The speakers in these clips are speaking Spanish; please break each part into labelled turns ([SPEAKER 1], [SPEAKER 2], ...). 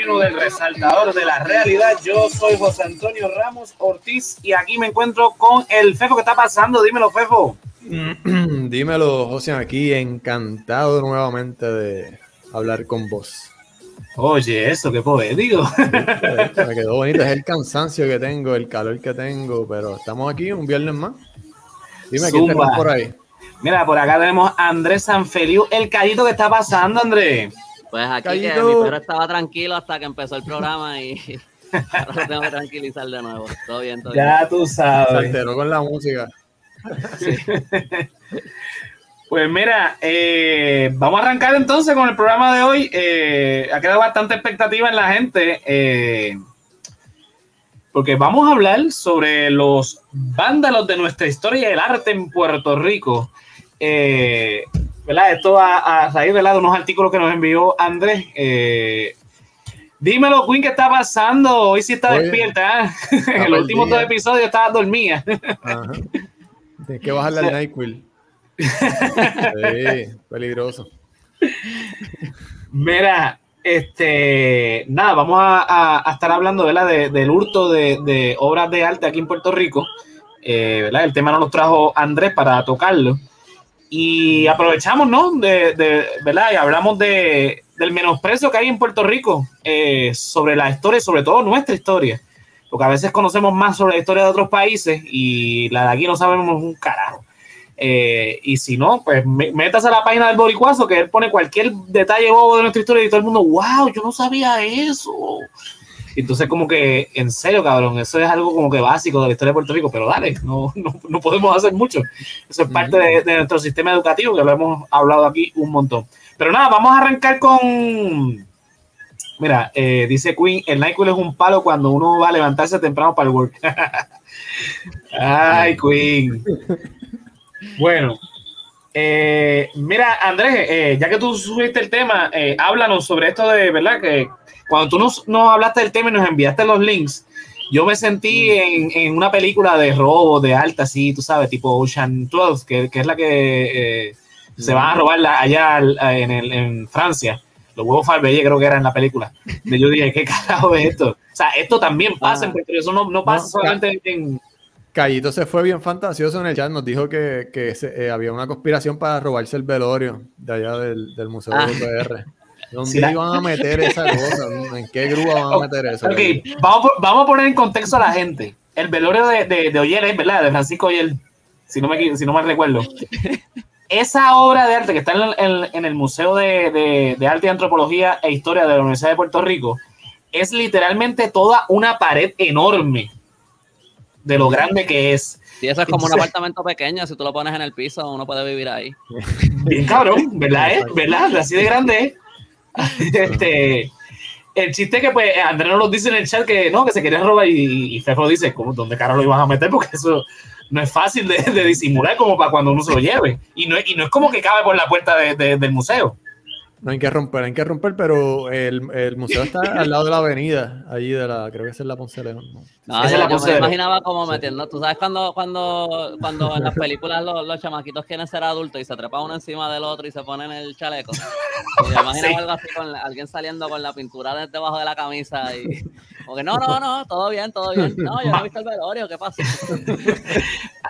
[SPEAKER 1] 61 del Resaltador de la Realidad. Yo soy José Antonio Ramos Ortiz y aquí me encuentro con el Fefo. ¿Qué está pasando? Dímelo, Fefo.
[SPEAKER 2] Dímelo, José, aquí encantado nuevamente de hablar con vos.
[SPEAKER 1] Oye, eso, qué poético.
[SPEAKER 2] Me quedó bonito, es el cansancio que tengo, el calor que tengo, pero estamos aquí un viernes más. Dime, ¿quién tenemos por ahí?
[SPEAKER 1] Mira, por acá tenemos a Andrés Sanfeliu. El callito que está pasando, Andrés.
[SPEAKER 3] Pues aquí que mi perro estaba tranquilo hasta que empezó el programa y ahora lo tengo que tranquilizar de nuevo. Todo bien, todo
[SPEAKER 1] bien. Ya tú sabes. Se
[SPEAKER 2] alteró con la música. Sí.
[SPEAKER 1] Pues mira, eh, vamos a arrancar entonces con el programa de hoy. Eh, ha quedado bastante expectativa en la gente. Eh, porque vamos a hablar sobre los vándalos de nuestra historia y el arte en Puerto Rico. ¿Verdad? Esto a, a raíz de unos artículos que nos envió Andrés. dímelo, Queen, ¿qué está pasando? Hoy sí está despierta. en el último dos episodios estaba dormida.
[SPEAKER 2] Tienes que bajarle al NyQuil. Sí, peligroso.
[SPEAKER 1] Mira, este, nada, vamos a, estar hablando del hurto de, obras de arte aquí en Puerto Rico. Eh, El tema nos lo trajo Andrés para tocarlo. Y aprovechamos, ¿no? De, ¿verdad? Y hablamos de, del menosprecio que hay en Puerto Rico eh, sobre la historia, sobre todo nuestra historia. Porque a veces conocemos más sobre la historia de otros países y la de aquí no sabemos un carajo. Eh, y si no, pues métase a la página del Boricuazo, que él pone cualquier detalle bobo de nuestra historia y todo el mundo, wow, yo no sabía eso. Entonces, como que, en serio, cabrón, eso es algo como que básico de la historia de Puerto Rico, pero dale, no, no, podemos hacer mucho. Eso es parte de, nuestro sistema educativo, que lo hemos hablado aquí un montón. Pero nada, vamos a arrancar con. Mira, eh, dice Queen, el NyQuil es un palo cuando uno va a levantarse temprano para el work. Ay, Queen. Bueno, eh, mira, Andrés, eh, ya que tú subiste el tema, eh, háblanos sobre esto de, ¿verdad? Que cuando tú nos, hablaste del tema y nos enviaste los links, yo me sentí mm. en, una película de robo, de alta, así, tú sabes, tipo Ocean 12, que, es la que se van a robar allá en, en Francia. Los huevos Farbelle creo que era en la película. Yo dije, ¿qué carajo es esto? O sea, esto también pasa en ah. Rico, eso no, pasa solamente en,
[SPEAKER 2] Callito se fue bien fantasioso en el chat, nos dijo que, eh, había una conspiración para robarse el velorio de allá del, Museo de UPR. ¿Dónde iban a meter esa cosa? ¿En qué grúa van a meter eso?
[SPEAKER 1] Ok, vamos, a poner en contexto a la gente. El velorio de, de, de ¿verdad? De Francisco Oyer, si no me, si no me recuerdo. Esa obra de arte que está en el, Museo de, de Arte y Antropología e Historia de la Universidad de Puerto Rico es literalmente toda una pared enorme de lo grande que es.
[SPEAKER 3] Y eso es como un apartamento pequeño, si tú lo pones en el piso, uno puede vivir ahí.
[SPEAKER 1] Bien cabrón, ¿verdad? Eh? ¿Verdad? Así de grande es. Este, el chiste es que pues Andrés nos dice en el chat que no, que se quería robar y, y Fefo dice, ¿cómo, ¿dónde carajo lo iban a meter? Porque eso no es fácil de, disimular como para cuando uno se lo lleve. Y no, y no es como que cabe por la puerta del museo.
[SPEAKER 2] No hay que romper, hay que romper, pero el, el museo está al lado de la avenida, allí de la, creo que es la Ponce León.
[SPEAKER 3] No, yo, me imaginaba como metiendo, tú sabes cuando, cuando, cuando en las películas los, los, chamaquitos quieren ser adultos y se trepan uno encima del otro y se ponen el chaleco. Me imaginaba algo así con alguien saliendo con la pintura debajo de la camisa y porque no, no, no, todo bien, todo bien. No, yo no he visto el velorio, ¿qué pasa?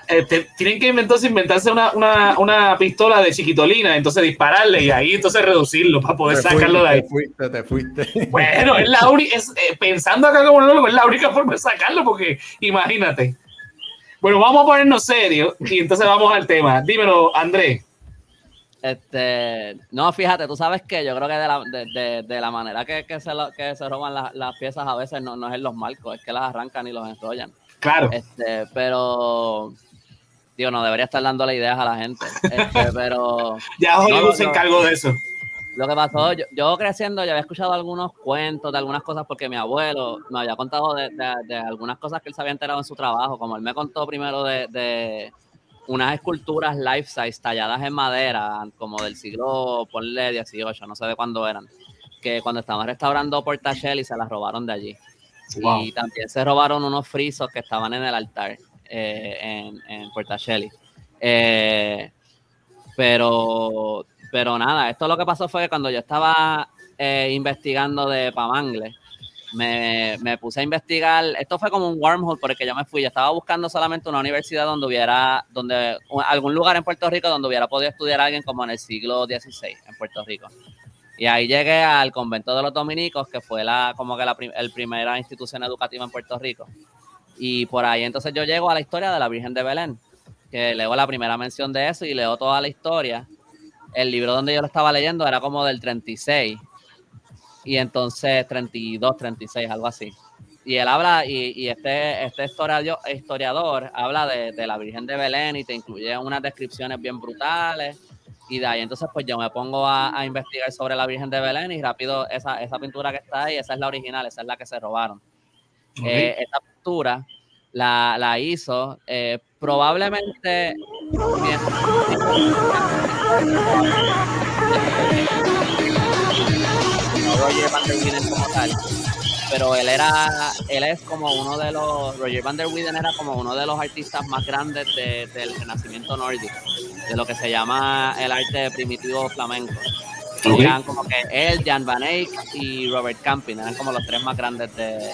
[SPEAKER 1] Este, tienen que entonces inventarse una, una, una, pistola de chiquitolina, entonces dispararle y ahí entonces reducirlo para poder sacarlo de ahí.
[SPEAKER 2] Te fuiste, te fuiste.
[SPEAKER 1] Bueno, es la única, eh, pensando acá como no, es la única forma de sacarlo, porque imagínate. Bueno, vamos a ponernos serios y entonces vamos al tema. Dímelo, Andrés.
[SPEAKER 3] Este, no, fíjate, tú sabes que yo creo que de la, de, de, la manera que, que, se que se roban las, piezas a veces no, no es en los marcos, es que las arrancan y los enrollan.
[SPEAKER 1] Claro.
[SPEAKER 3] Este, pero Digo, no debería estar dando las ideas a la gente. Este, pero.
[SPEAKER 1] ya Hollywood se encargó de eso.
[SPEAKER 3] Lo que pasó, yo, creciendo, ya había escuchado algunos cuentos de algunas cosas porque mi abuelo me había contado de, algunas cosas que él se había enterado en su trabajo. Como él me contó primero de, unas esculturas life size talladas en madera, como del siglo, ponle 18, no sé de cuándo eran, que cuando estaban restaurando y se las robaron de allí. Y también se robaron unos frisos que estaban en el altar. Eh, en, en Puerta Shelley. Eh, pero Pero nada, esto lo que pasó fue que cuando yo estaba eh, investigando de Pamangle, me, me, puse a investigar, esto fue como un wormhole porque yo me fui, yo estaba buscando solamente una universidad donde hubiera, donde algún lugar en Puerto Rico donde hubiera podido estudiar alguien como en el siglo XVI en Puerto Rico. Y ahí llegué al convento de los dominicos, que fue la, como que la el primera institución educativa en Puerto Rico. Y por ahí entonces yo llego a la historia de la Virgen de Belén, que leo la primera mención de eso y leo toda la historia. El libro donde yo lo estaba leyendo era como del 36 y entonces 32, 36, algo así. Y él habla, y, este, este historiador, historiador habla de, de, la Virgen de Belén y te incluye unas descripciones bien brutales. Y de ahí entonces pues yo me pongo a, a investigar sobre la Virgen de Belén y rápido esa, esa, pintura que está ahí, esa es la original, esa es la que se robaron. Eh, esta pintura la, la hizo eh, probablemente Roger Van der Widen como tal, pero él era, él es como uno de los, Roger Van der Widen era como uno de los artistas más grandes del renacimiento nórdico, de lo que se llama el arte primitivo flamenco. Eran como que él, Jan Van Eyck y Robert Camping, eran como los tres más grandes de...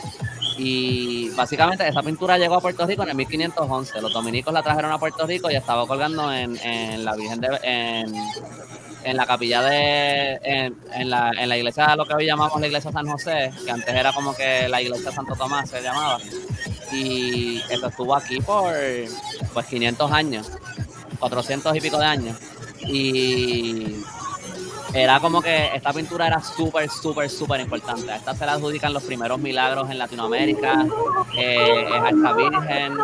[SPEAKER 3] Y básicamente esa pintura llegó a Puerto Rico en el 1511. Los dominicos la trajeron a Puerto Rico y estaba colgando en, en la Virgen de... En, en la capilla de, en, la, en la iglesia, lo que hoy llamamos la iglesia San José, que antes era como que la iglesia Santo Tomás se llamaba, y eso estuvo aquí por pues 500 años, 400 y pico de años, y era como que esta pintura era súper, súper, súper importante. A esta se le adjudican los primeros milagros en Latinoamérica, eh, a esta Virgen,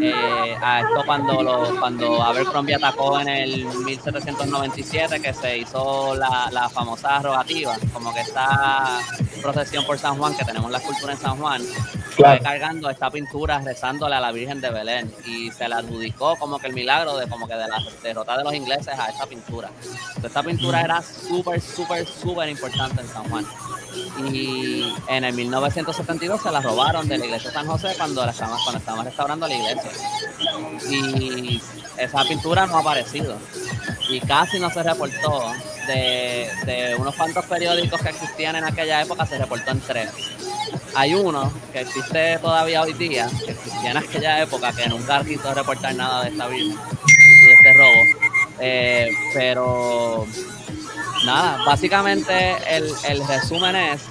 [SPEAKER 3] eh, a esto cuando, lo, cuando Abercrombie atacó en el 1797, que se hizo la, la famosa rogativa, como que esta procesión por San Juan, que tenemos la escultura en San Juan, fue cargando esta pintura rezándole a la Virgen de Belén y se le adjudicó como que el milagro de como que de la derrota de los ingleses a esta pintura. esta pintura era súper, súper, súper importante en San Juan. Y en el 1972 se la robaron de la iglesia San José cuando, la cuando estaban restaurando la iglesia. Y esa pintura no ha aparecido. Y casi no se reportó. De, de unos cuantos periódicos que existían en aquella época, se reportó en tres hay uno que existe todavía hoy día, que existía en aquella época, que nunca quiso reportar nada de esta vida, de este robo. Eh, pero nada, básicamente el, el resumen es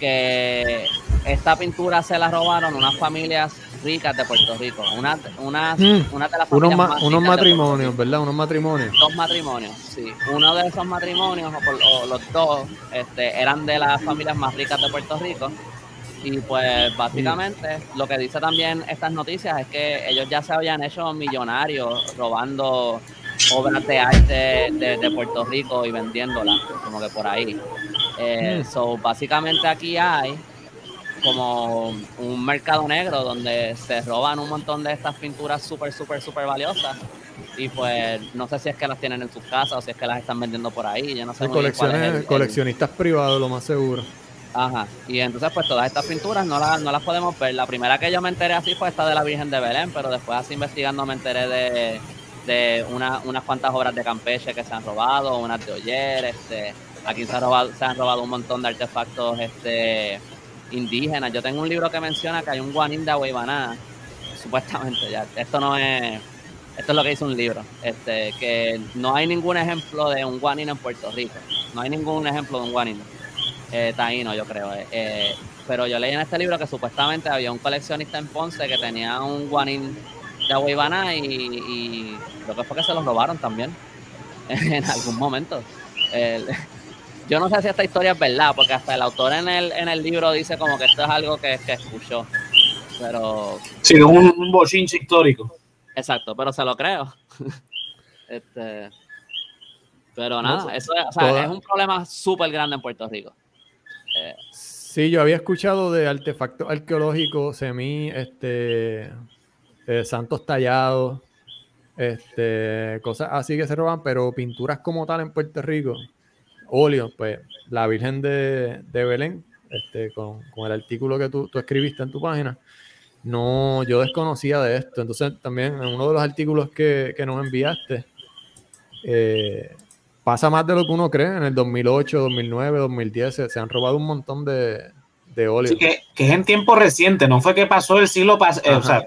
[SPEAKER 3] que esta pintura se la robaron unas familias ricas de Puerto Rico. Una, una,
[SPEAKER 2] mm. una de las unos, unos matrimonios, ¿verdad? Unos matrimonios.
[SPEAKER 3] Dos matrimonios, sí. Uno de esos matrimonios, o, los dos, este, eran de las familias más ricas de Puerto Rico. Y pues básicamente lo que dice también estas noticias es que ellos ya se habían hecho millonarios robando obras de arte de, Puerto Rico y vendiéndolas, como que por ahí. Eh, mm. So, básicamente aquí hay como un mercado negro donde se roban un montón de estas pinturas súper, súper, súper valiosas. Y pues no sé si es que las tienen en sus casas o si es que las están vendiendo por ahí. Yo no sé.
[SPEAKER 2] coleccionistas privados, lo más seguro.
[SPEAKER 3] Ajá. Y entonces, pues todas estas pinturas no las, no las podemos ver. La primera que yo me enteré así fue esta de la Virgen de Belén, pero después así investigando me enteré de, de una, unas cuantas obras de Campeche que se han robado, unas de Oyer, este, aquí se, ha robado, se han robado un montón de artefactos este, indígenas. Yo tengo un libro que menciona que hay un guanín de Aguaybaná, supuestamente, ya, esto no es, esto es lo que dice un libro, este, que no hay ningún ejemplo de un guanín en Puerto Rico, no hay ningún ejemplo de un guanín eh, taíno, yo creo. Eh, eh, pero yo leí en este libro que supuestamente había un coleccionista en Ponce que tenía un guanín de agua y, y lo que fue que se los robaron también en algún momento. yo no sé si esta historia es verdad, porque hasta el autor en el, en el libro dice como que esto es algo que, que escuchó. Pero.
[SPEAKER 1] Sí, un, un bochinche histórico.
[SPEAKER 3] Exacto, pero se lo creo. este, pero nada, eso es un problema súper grande en Puerto Rico.
[SPEAKER 2] Sí, yo había escuchado de artefactos arqueológicos, semi, este, eh, santos tallados, este, cosas así que se roban, pero pinturas como tal en Puerto Rico, óleos, pues la Virgen de, Belén, este, con, el artículo que tú, escribiste en tu página, no, yo desconocía de esto. Entonces también en uno de los artículos que, nos enviaste, eh, pasa más de lo que uno cree. En el 2008, 2009, 2010 se, han robado un montón de, de óleo.
[SPEAKER 1] que, es en tiempo reciente, no fue que pasó el siglo pasado, eh, o sea,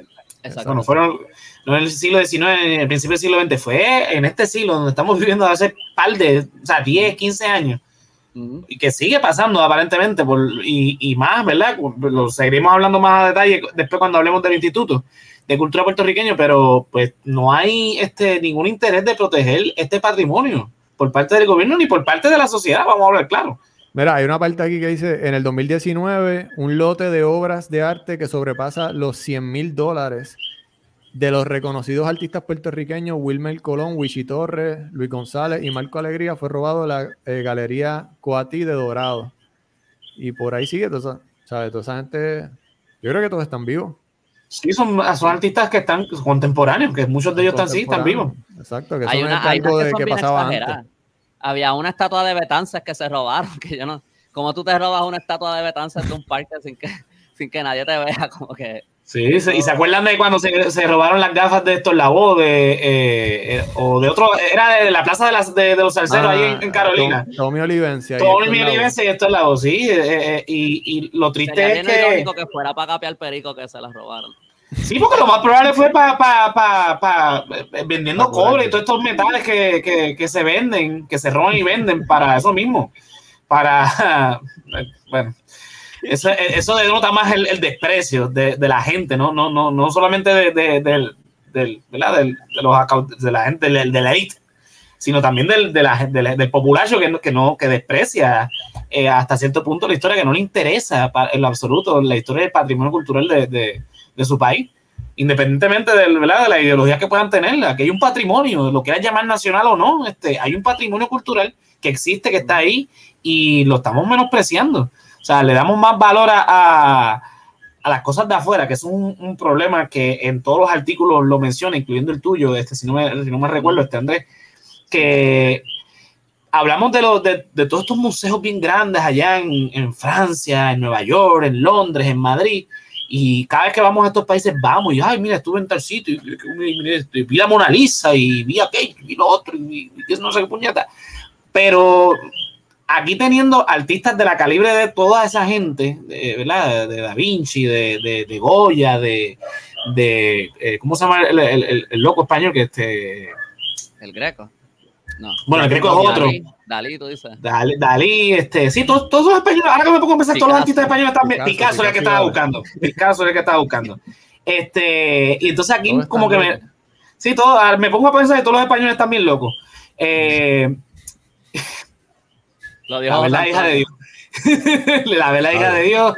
[SPEAKER 1] bueno, fueron, no en el siglo XIX, en el principio del siglo XX, fue en este siglo donde estamos viviendo hace par de, o sea, 10, 15 años. Y que sigue pasando aparentemente, por, y, y, más, ¿verdad? Lo seguiremos hablando más a detalle después cuando hablemos del instituto de cultura puertorriqueño, pero pues no hay este, ningún interés de proteger este patrimonio por parte del gobierno ni por parte de la sociedad, vamos a hablar claro.
[SPEAKER 2] Mira, hay una parte aquí que dice, en el 2019, un lote de obras de arte que sobrepasa los 100 mil dólares de los reconocidos artistas puertorriqueños Wilmer Colón, Wichi Torres, Luis González y Marco Alegría fue robado de la eh, Galería Coati de Dorado. Y por ahí sigue, toda, ¿sabes? Toda esa gente, yo creo que todos están vivos.
[SPEAKER 1] Sí, son, son artistas que están contemporáneos, que muchos de ellos están, sí, están vivos.
[SPEAKER 2] Exacto, que hay una, hay algo de que pasaba antes.
[SPEAKER 3] Había una estatua de Betances que se robaron, que yo no... ¿Cómo tú te robas una estatua de Betances de un parque sin que, sin que nadie te vea? Como que...
[SPEAKER 1] Sí, y se acuerdan de cuando se, se, robaron las gafas de estos Labo de, eh, eh, o de otro, era de la plaza de, las, de, los salseros ahí en, ah, Carolina.
[SPEAKER 2] Tommy Olivencia.
[SPEAKER 1] Tommy Olivencia y estos Labo, sí. Eh, y, y, lo triste es que.
[SPEAKER 3] que fuera para capear perico que se las robaron.
[SPEAKER 1] Sí, porque lo más probable fue para pa, pa, pa, vendiendo cobre y todos estos metales que, que, que, se venden, que se roban y venden para eso mismo. Para, bueno, eso, eso denota más el, el desprecio de, de, la gente, ¿no? No, no, no solamente de, de, del, del, de, los, de la gente, de la elite, sino también del, de la, del populacho que, que, no, que desprecia eh, hasta cierto punto la historia, que no le interesa en lo absoluto la historia del patrimonio cultural de, de su país, independientemente de, ¿verdad? de la ideología que puedan tener. Aquí hay un patrimonio, lo quieras llamar nacional o no, este, hay un patrimonio cultural que existe, que está ahí y lo estamos menospreciando. O sea, le damos más valor a, a, las cosas de afuera, que es un, un, problema que en todos los artículos lo menciona, incluyendo el tuyo, este, si, no me, si no me recuerdo, este Andrés, que hablamos de, los, de, de, todos estos museos bien grandes allá en, en Francia, en Nueva York, en Londres, en Madrid, y cada vez que vamos a estos países, vamos y, ay, mira, estuve en tal sitio, y, vi la Mona Lisa, y vi aquello, y lo otro, y, y no sé qué puñeta. Pero aquí teniendo artistas de la calibre de toda esa gente, de, ¿verdad? De Da Vinci, de, de, de Goya, de, de eh, ¿cómo se llama el, el, el, loco español que este?
[SPEAKER 3] El greco.
[SPEAKER 1] No. Bueno, el greco es otro.
[SPEAKER 3] Dalí, tú dices.
[SPEAKER 1] Dalí, Dalí, este, sí, todos, todos los españoles, ahora que me pongo a pensar, todos los artistas españoles están, Picasso, era el que estaba buscando, Picasso era el que estaba buscando. Este, y entonces aquí como que me, sí, todo, me pongo a pensar que todos los españoles están bien locos. Eh,
[SPEAKER 3] Lo
[SPEAKER 1] la verdad, hija de Dios. la verdad, hija de Dios.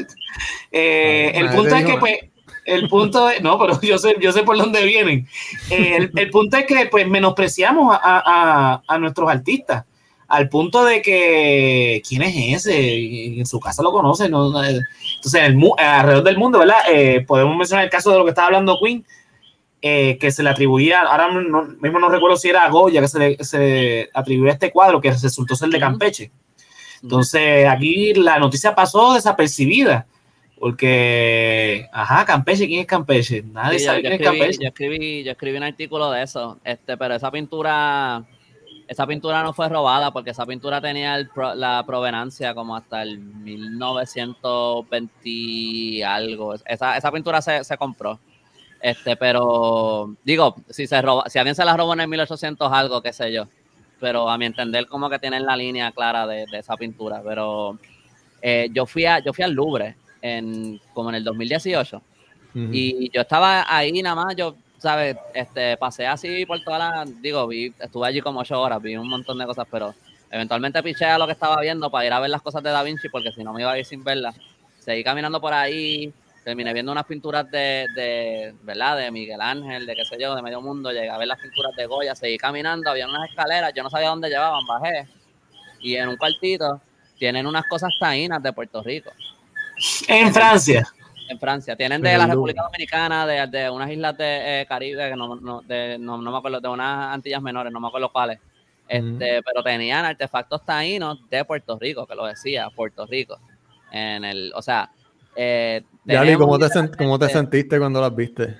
[SPEAKER 1] Eh, el punto es que, pues, el punto es, no, pero yo sé, yo sé por dónde vienen. Eh, el, el, punto es que, pues, menospreciamos a, a, a nuestros artistas al punto de que quién es ese en su casa lo conoce ¿no? entonces en el, alrededor del mundo verdad eh, podemos mencionar el caso de lo que estaba hablando Queen eh, que se le atribuía ahora no, mismo no recuerdo si era a Goya que se le se atribuía este cuadro que resultó ser de Campeche. Entonces aquí la noticia pasó desapercibida porque, ajá, Campeche, ¿quién es Campeche? Nadie
[SPEAKER 3] sí,
[SPEAKER 1] sabe
[SPEAKER 3] yo,
[SPEAKER 1] quién
[SPEAKER 3] escribí,
[SPEAKER 1] es Campeche.
[SPEAKER 3] Yo escribí, yo escribí un artículo de eso, este, pero esa pintura esa pintura no fue robada porque esa pintura tenía el la provenancia como hasta el 1920 algo. Esa, esa pintura se, se, compró. Este, pero digo, si se roba, si alguien se la robó en el 1800 algo, qué sé yo. Pero a mi entender como que tienen la línea clara de, de esa pintura. Pero eh, yo fui a, yo fui al Louvre en como en el 2018 uh -huh. y yo estaba ahí nada más, yo ¿sabes? Este, pasé así por toda la, digo, vi, estuve allí como ocho horas, vi un montón de cosas, pero eventualmente piché a lo que estaba viendo para ir a ver las cosas de Da Vinci, porque si no me iba a ir sin verlas. Seguí caminando por ahí, terminé viendo unas pinturas de, de, ¿verdad? De Miguel Ángel, de qué sé yo, de medio mundo, llegué a ver las pinturas de Goya, seguí caminando, había unas escaleras, yo no sabía dónde llevaban, bajé, y en un cuartito tienen unas cosas taínas de Puerto Rico.
[SPEAKER 1] En Francia
[SPEAKER 3] en Francia. Tienen de la República Dominicana, de, de unas islas de eh, Caribe, que no, no, de, no, no, me acuerdo, de unas Antillas menores, no me acuerdo cuáles. Este. Pero tenían artefactos taínos de Puerto Rico, que lo decía, Puerto Rico. En el, o sea. Eh,
[SPEAKER 2] Yali, ¿cómo, te, sent, ¿cómo te sentiste cuando las viste?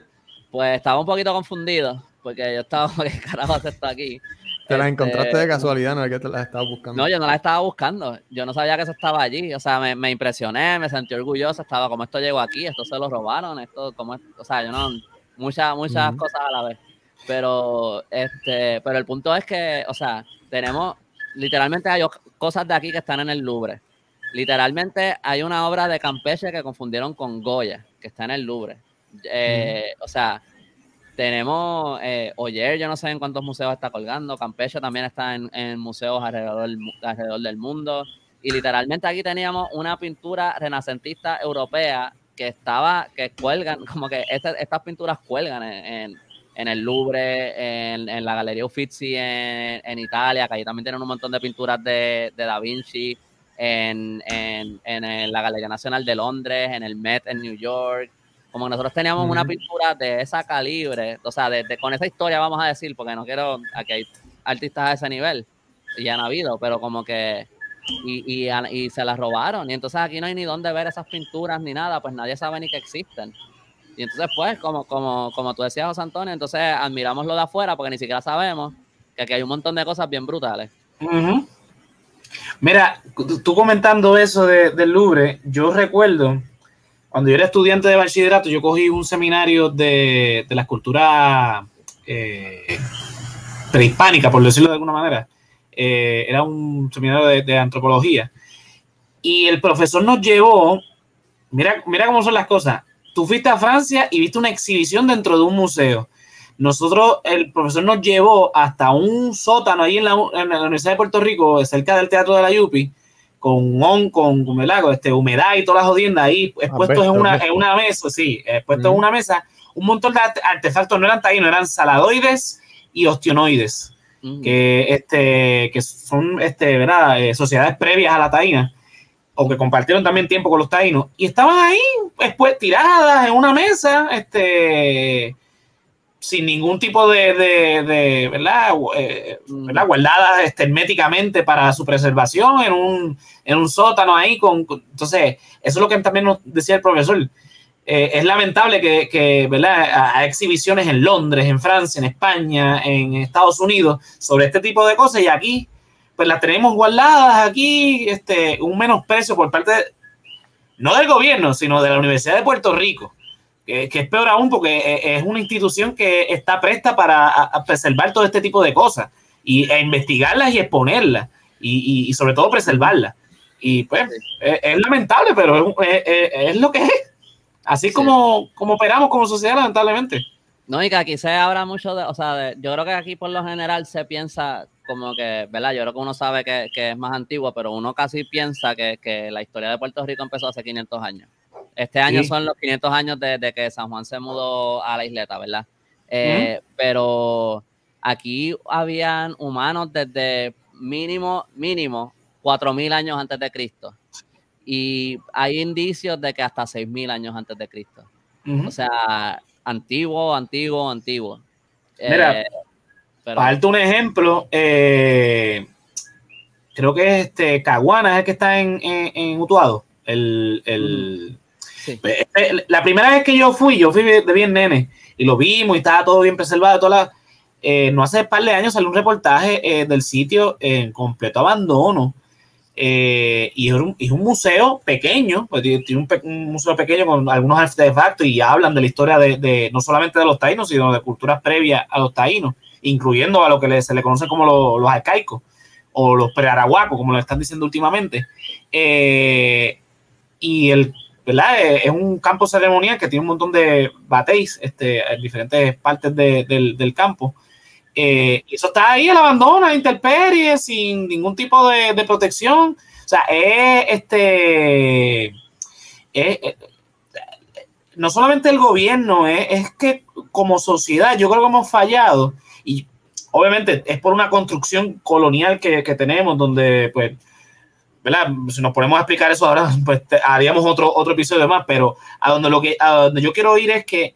[SPEAKER 3] Pues estaba un poquito confundido, porque yo estaba, ¿qué carajo hace esto aquí?
[SPEAKER 2] Te las encontraste de este, casualidad, no es que te las estabas buscando.
[SPEAKER 3] No, yo no las estaba buscando. Yo no sabía que eso estaba allí. O sea, me, me impresioné, me sentí orgulloso. Estaba como esto llegó aquí, esto se lo robaron, esto, como, o sea, yo no, muchas, muchas cosas a la vez. Pero, este, pero el punto es que, o sea, tenemos, literalmente hay cosas de aquí que están en el Louvre. Literalmente hay una obra de Campeche que confundieron con Goya, que está en el Louvre. Eh, o sea, tenemos eh, Oyer, yo no sé en cuántos museos está colgando, Campeche también está en, museos alrededor del, mundo. Y literalmente aquí teníamos una pintura renacentista europea que estaba, que cuelgan, como que estas pinturas cuelgan en, el Louvre, en, la Galería Uffizi en, Italia, que ahí también tienen un montón de pinturas de, Da Vinci, en, la Galería Nacional de Londres, en el Met en New York. Como nosotros teníamos una pintura de esa calibre, o sea, de, con esa historia vamos a decir, porque no quiero, aquí hay artistas a ese nivel, y ya han habido, pero como que y, y, se las robaron. Y entonces aquí no hay ni dónde ver esas pinturas ni nada, pues nadie sabe ni que existen. Y entonces, pues, como, como, como tú decías, José Antonio, entonces admiramos lo de afuera porque ni siquiera sabemos que aquí hay un montón de cosas bien brutales.
[SPEAKER 1] Mira, tú comentando eso del Louvre, yo recuerdo cuando yo era estudiante de bachillerato, yo cogí un seminario de, de la escultura eh, por decirlo de alguna manera. Eh, era un seminario de, antropología. Y el profesor nos llevó, mira, mira cómo son las cosas. Tú fuiste a Francia y viste una exhibición dentro de un museo. Nosotros, el profesor nos llevó hasta un sótano ahí en la, Universidad de Puerto Rico, cerca del Teatro de la Yupi, con on, con, con este, humedad y todas las jodiendas ahí expuestos en, una, en una mesa, sí, expuestos en una mesa, un montón de artefactos, no eran taínos, eran saladoides y ostionoides que, este, que son este, ¿verdad? Eh, sociedades previas a la taína, o que compartieron también tiempo con los taínos, y estaban ahí, después tiradas en una mesa, este, sin ningún tipo de, de, ¿verdad? Eh, ¿verdad? guardadas este, herméticamente para su preservación en un, en un sótano ahí. Con, entonces, eso es lo que también nos decía el profesor. Eh, es lamentable que, que ¿verdad? Hay exhibiciones en Londres, en Francia, en España, en Estados Unidos sobre este tipo de cosas y aquí pues las tenemos guardadas aquí, este, un menosprecio por parte no del gobierno, sino de la Universidad de Puerto Rico, que, es peor aún porque e, es una institución que está presta para preservar todo este tipo de cosas y a investigarlas y exponerlas y, y, sobre todo preservarlas. Y pues es, es lamentable, pero es, es lo que es. Así como, como operamos como sociedad, lamentablemente.
[SPEAKER 3] No, y que aquí se habla mucho de, o sea, yo creo que aquí por lo general se piensa como que, ¿verdad? Yo creo que uno sabe que, es más antiguo, pero uno casi piensa que, la historia de Puerto Rico empezó hace 500 años. Este año son los 500 años de, que San Juan se mudó a la isleta, ¿verdad? Eh, pero aquí habían humanos desde mínimo, mínimo, 4.000 años antes de Cristo y hay indicios de que hasta 6.000 años antes de Cristo. O sea, antiguo, antiguo, antiguo.
[SPEAKER 1] Mira, eh, para darte un ejemplo, eh, creo que este Caguana es el que está en, en, Utuado. El, pues, este, la primera vez que yo fui, yo fui de bien nene y lo vimos y estaba todo bien preservado. Toda eh, no hace un par de años salió un reportaje del sitio en completo abandono eh, y, es un, museo pequeño, pues, tiene un, museo pequeño con algunos artefactos y hablan de la historia de, no solamente de los taínos, sino de culturas previas a los taínos, incluyendo a lo que se le conoce como los arcaicos o los prearahuacos, como lo están diciendo últimamente. Eh, y el, ¿verdad? Eh, es un campo ceremonial que tiene un montón de batéis este, en diferentes partes del, del campo. Eh, eso está ahí el abandono, a intemperie, sin ningún tipo de, protección. O sea, es este. no solamente el gobierno, es, que como sociedad, yo creo que hemos fallado. Y obviamente es por una construcción colonial que, tenemos, donde, pues, Si nos ponemos a explicar eso ahora, pues haríamos otro, otro episodio más, pero a donde, lo que, a donde yo quiero ir es que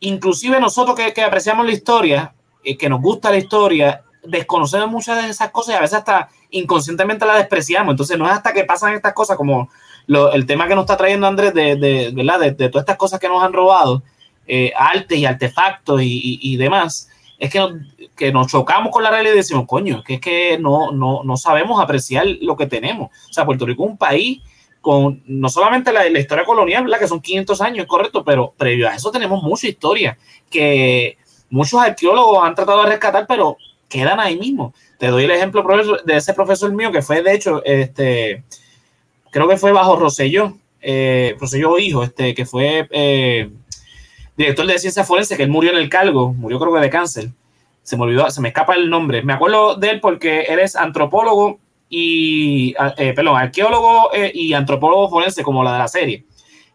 [SPEAKER 1] inclusive nosotros que, que apreciamos la historia, eh, que nos gusta la historia, desconocemos muchas de esas cosas y a veces hasta inconscientemente la despreciamos. Entonces no es hasta que pasan estas cosas como el tema que nos está trayendo Andrés de, de, ¿verdad? de, todas estas cosas que nos han robado, eh, artes y artefactos y, demás, es que, que nos chocamos con la realidad y decimos, coño, que es que no, no, no sabemos apreciar lo que tenemos. O sea, Puerto Rico es un país con no solamente la, la historia colonial, la que son 500 años, correcto, pero previo a eso tenemos mucha historia que muchos arqueólogos han tratado de rescatar, pero quedan ahí mismo. Te doy el ejemplo de ese profesor mío que fue, de hecho, este, creo que fue bajo Rosselló, eh, Rosselló Hijo, este, que fue eh, director de ciencia forense, que él murió en el cargo, murió creo que de cáncer. Se me olvidó, se me escapa el nombre. Me acuerdo de él porque él es antropólogo y, eh, perdón, arqueólogo eh, y antropólogo forense, como la de la serie.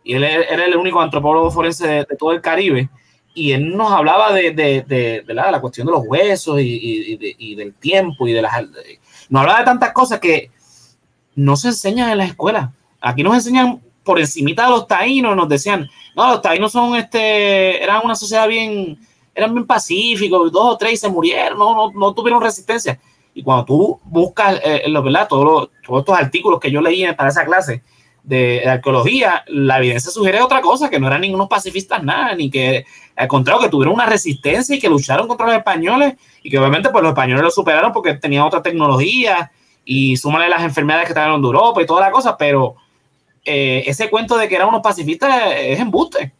[SPEAKER 1] Y él era el único antropólogo forense de, todo el Caribe. Y él nos hablaba de, de, la, cuestión de los huesos y, y del tiempo y de las. Nos hablaba de tantas cosas que no se enseñan en la escuela. Aquí nos enseñan por encimita de los taínos, nos decían, no, los taínos son este, eran una sociedad bien, eran bien pacíficos, dos o tres se murieron, no, no, no tuvieron resistencia. Y cuando tú buscas, eh, lo, ¿verdad? Todos, todos estos artículos que yo leí para esa clase de, arqueología, la evidencia sugiere otra cosa, que no eran ningunos pacifistas nada, ni que al contrario, que tuvieron una resistencia y que lucharon contra los españoles y que obviamente pues los españoles lo superaron porque tenían otra tecnología y súmale las enfermedades que estaban de Europa y toda la cosa, pero eh, ese cuento de que eran unos pacifistas es embuste.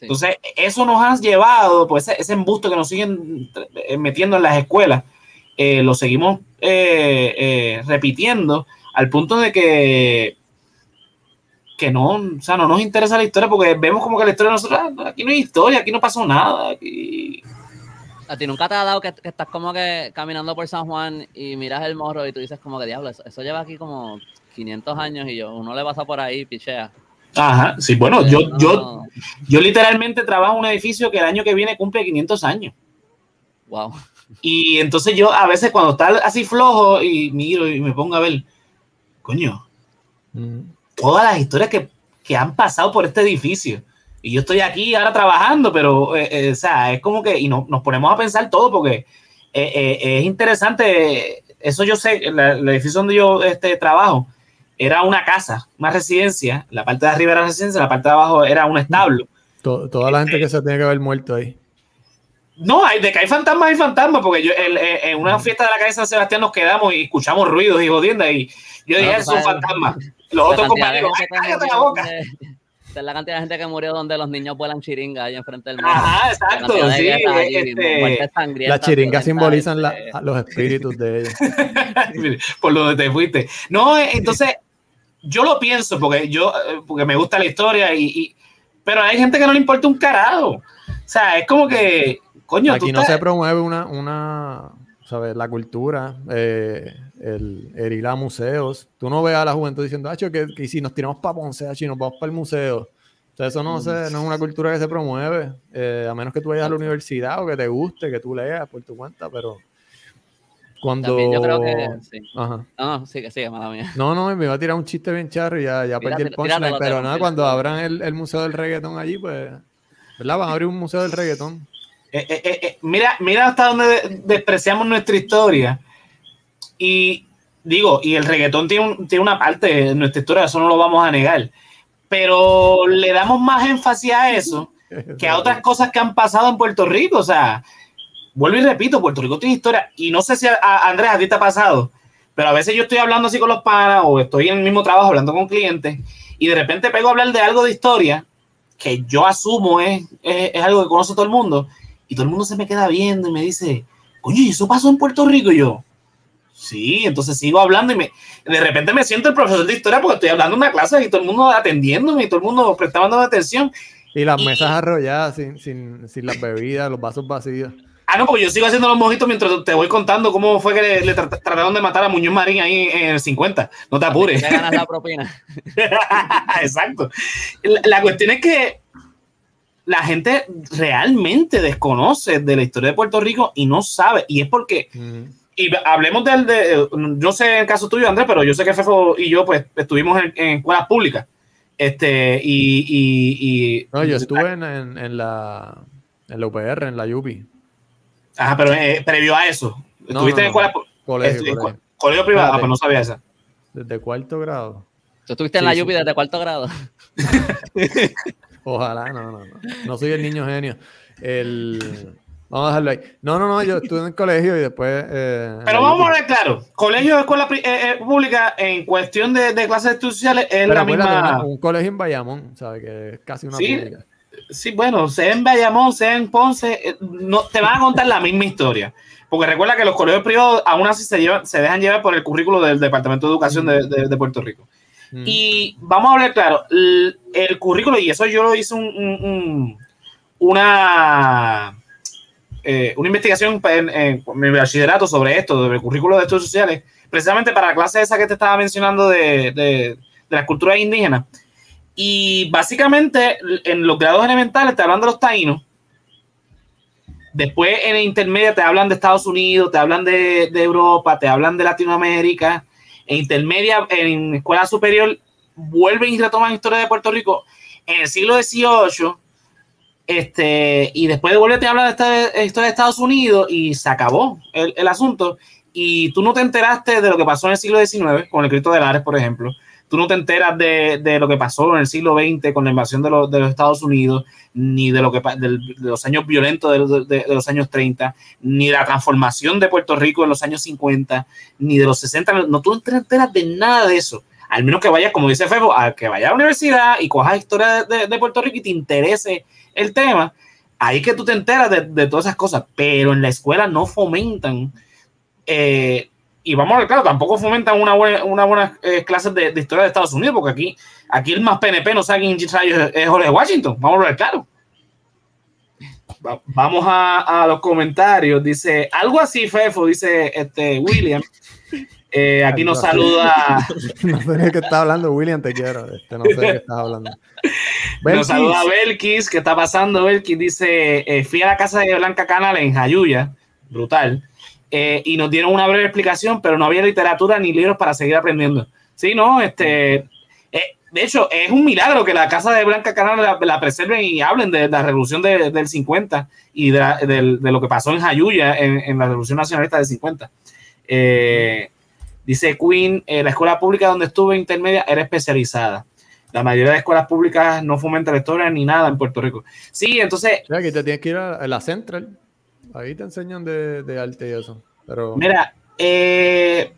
[SPEAKER 1] Entonces, eso nos ha llevado, pues ese, embuste que nos siguen eh, metiendo en las escuelas, eh, lo seguimos eh, repitiendo al punto de que que no, o sea, no nos interesa la historia porque vemos como que la historia de nosotros, ah, aquí no hay historia, aquí no pasó nada. Aquí...
[SPEAKER 3] A ti nunca te ha dado que, estás como que caminando por San Juan y miras el morro y tú dices como que diablo, eso, lleva aquí como 500 años y yo, uno le pasa por ahí, pichea.
[SPEAKER 1] Ajá, sí, bueno, yo, yo, yo literalmente trabajo en un edificio que el año que viene cumple 500 años.
[SPEAKER 3] Wow.
[SPEAKER 1] Y entonces yo a veces cuando está así flojo y miro y me pongo a ver, coño, mm. todas las historias que, que, han pasado por este edificio. Y yo estoy aquí ahora trabajando, pero, eh, eh, o sea, es como que, y no, nos ponemos a pensar todo porque eh, es interesante, eso yo sé, el edificio donde yo este, trabajo era una casa, una residencia, la parte de arriba era residencia, la parte de abajo era un establo.
[SPEAKER 2] toda la gente que se tiene que haber muerto ahí.
[SPEAKER 1] No, hay, de que hay fantasmas, hay fantasmas, porque yo eh, en una fiesta de la calle San Sebastián nos quedamos y escuchamos ruidos y jodiendas y yo dije, es un fantasma. Los otros compañeros, cállate la boca.
[SPEAKER 3] Esta es la cantidad de gente que murió donde los niños vuelan chiringa ahí enfrente del
[SPEAKER 1] mar. Ajá, exacto, sí.
[SPEAKER 2] Este... Las chiringas simbolizan la, los espíritus de ellos.
[SPEAKER 1] Por donde te fuiste. No, eh, entonces, yo lo pienso porque yo, eh, porque me gusta la historia y, y pero hay gente que no le importa un carajo. O sea, es como que
[SPEAKER 2] Aquí no se promueve una, una ¿sabes? La cultura, eh, el, ir a museos. Tú no ves a la juventud diciendo, que, que, si nos tiramos para Ponce, y nos vamos para el museo. O eso no, se, no es una cultura que se promueve, eh, a menos que tú vayas a la universidad o que te guste, que tú leas por tu cuenta, pero cuando...
[SPEAKER 3] También yo creo que sí. Ajá. No, no, sigue, sigue, mala mía.
[SPEAKER 2] No, no, me iba a tirar un chiste bien charro y ya, ya perdí el punchline, pero nada, cuando abran el, el, museo del reggaetón allí, pues, ¿verdad? Van a abrir un museo del reggaetón.
[SPEAKER 1] Eh, eh, eh, mira, mira hasta dónde despreciamos nuestra historia. Y digo, y el reggaetón tiene, tiene una parte de nuestra historia, eso no lo vamos a negar. Pero le damos más énfasis a eso que a otras cosas que han pasado en Puerto Rico. O sea, vuelvo y repito, Puerto Rico tiene historia. Y no sé si a, Andrés a ti te ha pasado, pero a veces yo estoy hablando así con los panas o estoy en el mismo trabajo hablando con clientes y de repente pego a hablar de algo de historia que yo asumo es, es, es algo que conoce todo el mundo y todo el mundo se me queda viendo y me dice, coño, ¿y eso pasó en Puerto Rico? Y yo, sí, entonces sigo hablando y me, de repente me siento el profesor de historia porque estoy hablando en una clase y todo el mundo atendiéndome y todo el mundo prestando atención.
[SPEAKER 2] Y las mesas arrolladas, sin, sin, sin, las bebidas, los vasos vacíos.
[SPEAKER 1] Ah, no, porque yo sigo haciendo los mojitos mientras te voy contando cómo fue que le, trataron de matar a Muñoz Marín ahí en el 50. No te apures.
[SPEAKER 3] ganas la propina.
[SPEAKER 1] Exacto. la, cuestión es que la gente realmente desconoce de la historia de Puerto Rico y no sabe. Y es porque, y hablemos del, de, yo sé el caso tuyo, Andrés, pero yo sé que Fefo y yo pues estuvimos en, escuelas públicas. Este, y, y,
[SPEAKER 2] No, yo estuve en, en, la, en la UPR, en la UPI.
[SPEAKER 1] Ajá, pero eh, previo a eso. ¿Estuviste en escuelas
[SPEAKER 2] colegio,
[SPEAKER 1] colegio. privado? Ah, pues no sabía esa.
[SPEAKER 2] Desde cuarto grado.
[SPEAKER 3] ¿Tú estuviste en la UPI desde cuarto grado?
[SPEAKER 2] Ojalá, no, no, no. No soy el niño genio. El, Vamos a dejarlo ahí. No, no, no, yo estuve en el colegio y después. Eh,
[SPEAKER 1] Pero vamos a ver claro: colegio de escuela eh, eh, pública en cuestión de, de clases estudiantes es la misma.
[SPEAKER 2] Un, colegio en Bayamón, ¿sabes? Que es casi una
[SPEAKER 1] sí, pública. Sí, bueno, sea en Bayamón, sea en Ponce, no, te van a contar la misma historia. Porque recuerda que los colegios privados aún así se, llevan, se dejan llevar por el currículo del Departamento de Educación de, de, Puerto Rico. Y vamos a hablar claro: el, currículo, y eso yo lo hice un, una eh, una investigación en, mi bachillerato sobre esto, sobre el currículo de estudios sociales, precisamente para la clase esa que te estaba mencionando de, de, de las culturas indígenas. Y básicamente en los grados elementales te hablan de los taínos. Después en el intermedio te hablan de Estados Unidos, te hablan de, Europa, te hablan de Latinoamérica. En intermedia, en escuela superior, vuelven y retoman historia de Puerto Rico. En el siglo XVIII este, y después de volverte a hablar de esta historia de Estados Unidos y se acabó el, el, asunto. Y tú no te enteraste de lo que pasó en el siglo XIX con el Cristo de Lares, por ejemplo. Tú no te enteras de, de, lo que pasó en el siglo XX con la invasión de, los Estados Unidos, ni de, lo que, de, los años violentos de, los años 30, ni de la transformación de Puerto Rico en los años 50, ni de los 60. No, tú no te enteras de nada de eso al menos que vayas, como dice Febo, a que vaya a la universidad y cojas historia de, de, Puerto Rico y te interese el tema, ahí que tú te enteras de, todas esas cosas, pero en la escuela no fomentan, eh, y vamos a ver, claro, tampoco fomentan una buena, una buena eh, clase de, historia de Estados Unidos, porque aquí, aquí el más PNP no sabe quién es, es Jorge Washington, vamos a ver, claro. vamos a, a, los comentarios, dice, algo así, Fefo, dice este William. Eh, aquí nos saluda.
[SPEAKER 2] no sé de qué está hablando, William, te quiero. Este, no sé de qué estás hablando.
[SPEAKER 1] nos saluda Belkis, ¿qué está pasando? Belkis dice: eh, Fui a la casa de Blanca Canal en Jayuya, brutal, eh, y nos dieron una breve explicación, pero no había literatura ni libros para seguir aprendiendo. Sí, no, este. de hecho, es un milagro que la casa de Blanca Canal la, preserven y hablen de, la revolución del 50 y de, lo que pasó en Jayuya en, la revolución nacionalista del 50. Eh, Dice Queen, eh, la escuela pública donde estuve intermedia era especializada. La mayoría de escuelas públicas no fomentan la historia ni nada en Puerto Rico. Sí, entonces...
[SPEAKER 2] O aquí te tienes que ir a la Central. Ahí te enseñan de, de arte y eso.
[SPEAKER 1] Mira, eh,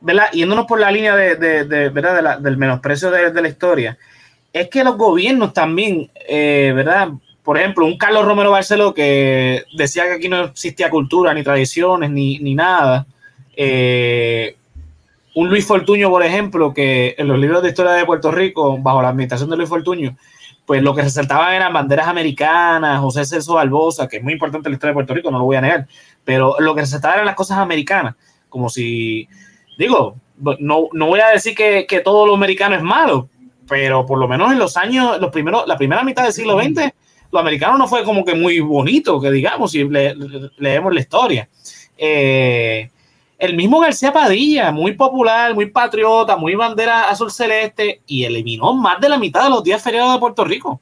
[SPEAKER 1] ¿verdad? Yéndonos por la línea de, de, ¿verdad? del menosprecio de, la historia, es que los gobiernos también, eh, ¿verdad? Por ejemplo, un Carlos Romero Barceló que decía que aquí no existía cultura, ni tradiciones, ni, ni nada. Eh, un Luis Fortuño, por ejemplo, que en los libros de historia de Puerto Rico, bajo la administración de Luis Fortuño, pues lo que resaltaban eran banderas americanas, José Celso Barbosa, que es muy importante en la historia de Puerto Rico, no lo voy a negar, pero lo que resaltaba eran las cosas americanas, como si, digo, no, no voy a decir que, que, todo lo americano es malo, pero por lo menos en los años, los primeros, la primera mitad del siglo XX, lo americano no fue como que muy bonito, que digamos, si le, leemos la historia. Eh, el mismo García Padilla, muy popular, muy patriota, muy bandera azul celeste, y eliminó más de la mitad de los días feriados de Puerto Rico.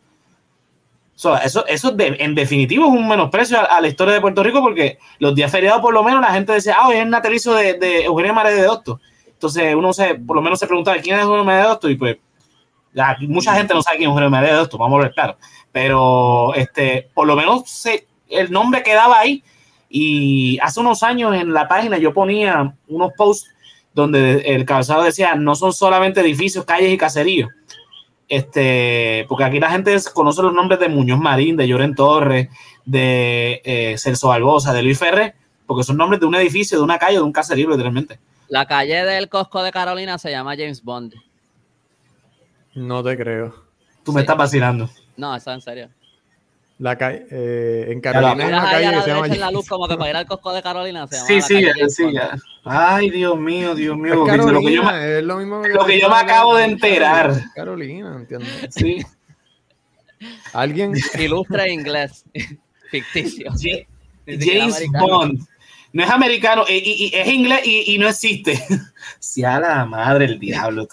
[SPEAKER 1] eso, eso en definitivo es un menosprecio a, la historia de Puerto Rico porque los días feriados por lo menos la gente decía, ah, hoy es el natalicio de, de Eugenio María de Docto. Entonces uno se, por lo menos se preguntaba, ¿quién es Eugenio María de Docto? Y pues mucha gente no sabe quién es Eugenio María de Docto, vamos a ver claro. Pero este, por lo menos el nombre quedaba ahí y hace unos años en la página yo ponía unos posts donde el calzado decía, no son solamente edificios, calles y caseríos. Este, porque aquí la gente conoce los nombres de Muñoz Marín, de Lloren Torres, de eh, Celso Barbosa, de Luis Ferrer, porque son nombres de un edificio, de una calle, de un caserío, literalmente.
[SPEAKER 3] La calle del Cosco de Carolina se llama James Bond.
[SPEAKER 2] No te creo.
[SPEAKER 1] Tú me estás vacilando.
[SPEAKER 3] No, eso en serio.
[SPEAKER 2] La calle, eh, en Carolina una calle que se llama...
[SPEAKER 3] En la luz como que para ir al Cosco de Carolina se llama
[SPEAKER 1] Sí, sí, sí, ya. Ay, Dios mío, Dios mío. Carolina, lo que yo me, es lo mismo que, lo que yo me acabo de enterar.
[SPEAKER 2] Carolina, entiendo. Sí. Alguien
[SPEAKER 3] ilustra inglés ficticio.
[SPEAKER 1] James Bond. No es americano, y, y, es inglés y, no existe. Si a la madre el diablo.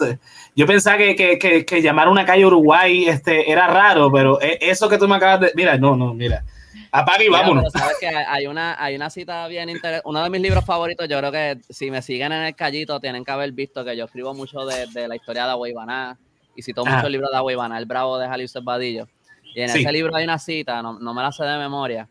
[SPEAKER 1] Yo pensaba que, que, que, llamar una calle Uruguay este, era raro, pero e, eso que tú me acabas de. Mira, no, no, mira. Apaga y vámonos.
[SPEAKER 3] sabes que hay una, hay una cita bien interesante. Uno de mis libros favoritos, yo creo que si me siguen en el callito, tienen que haber visto que yo escribo mucho de, de la historia de Agüeybaná y cito mucho el libro de Agüeybaná, El Bravo de Jalisco Badillo. Y en ese libro hay una cita, no, no, me la sé de memoria,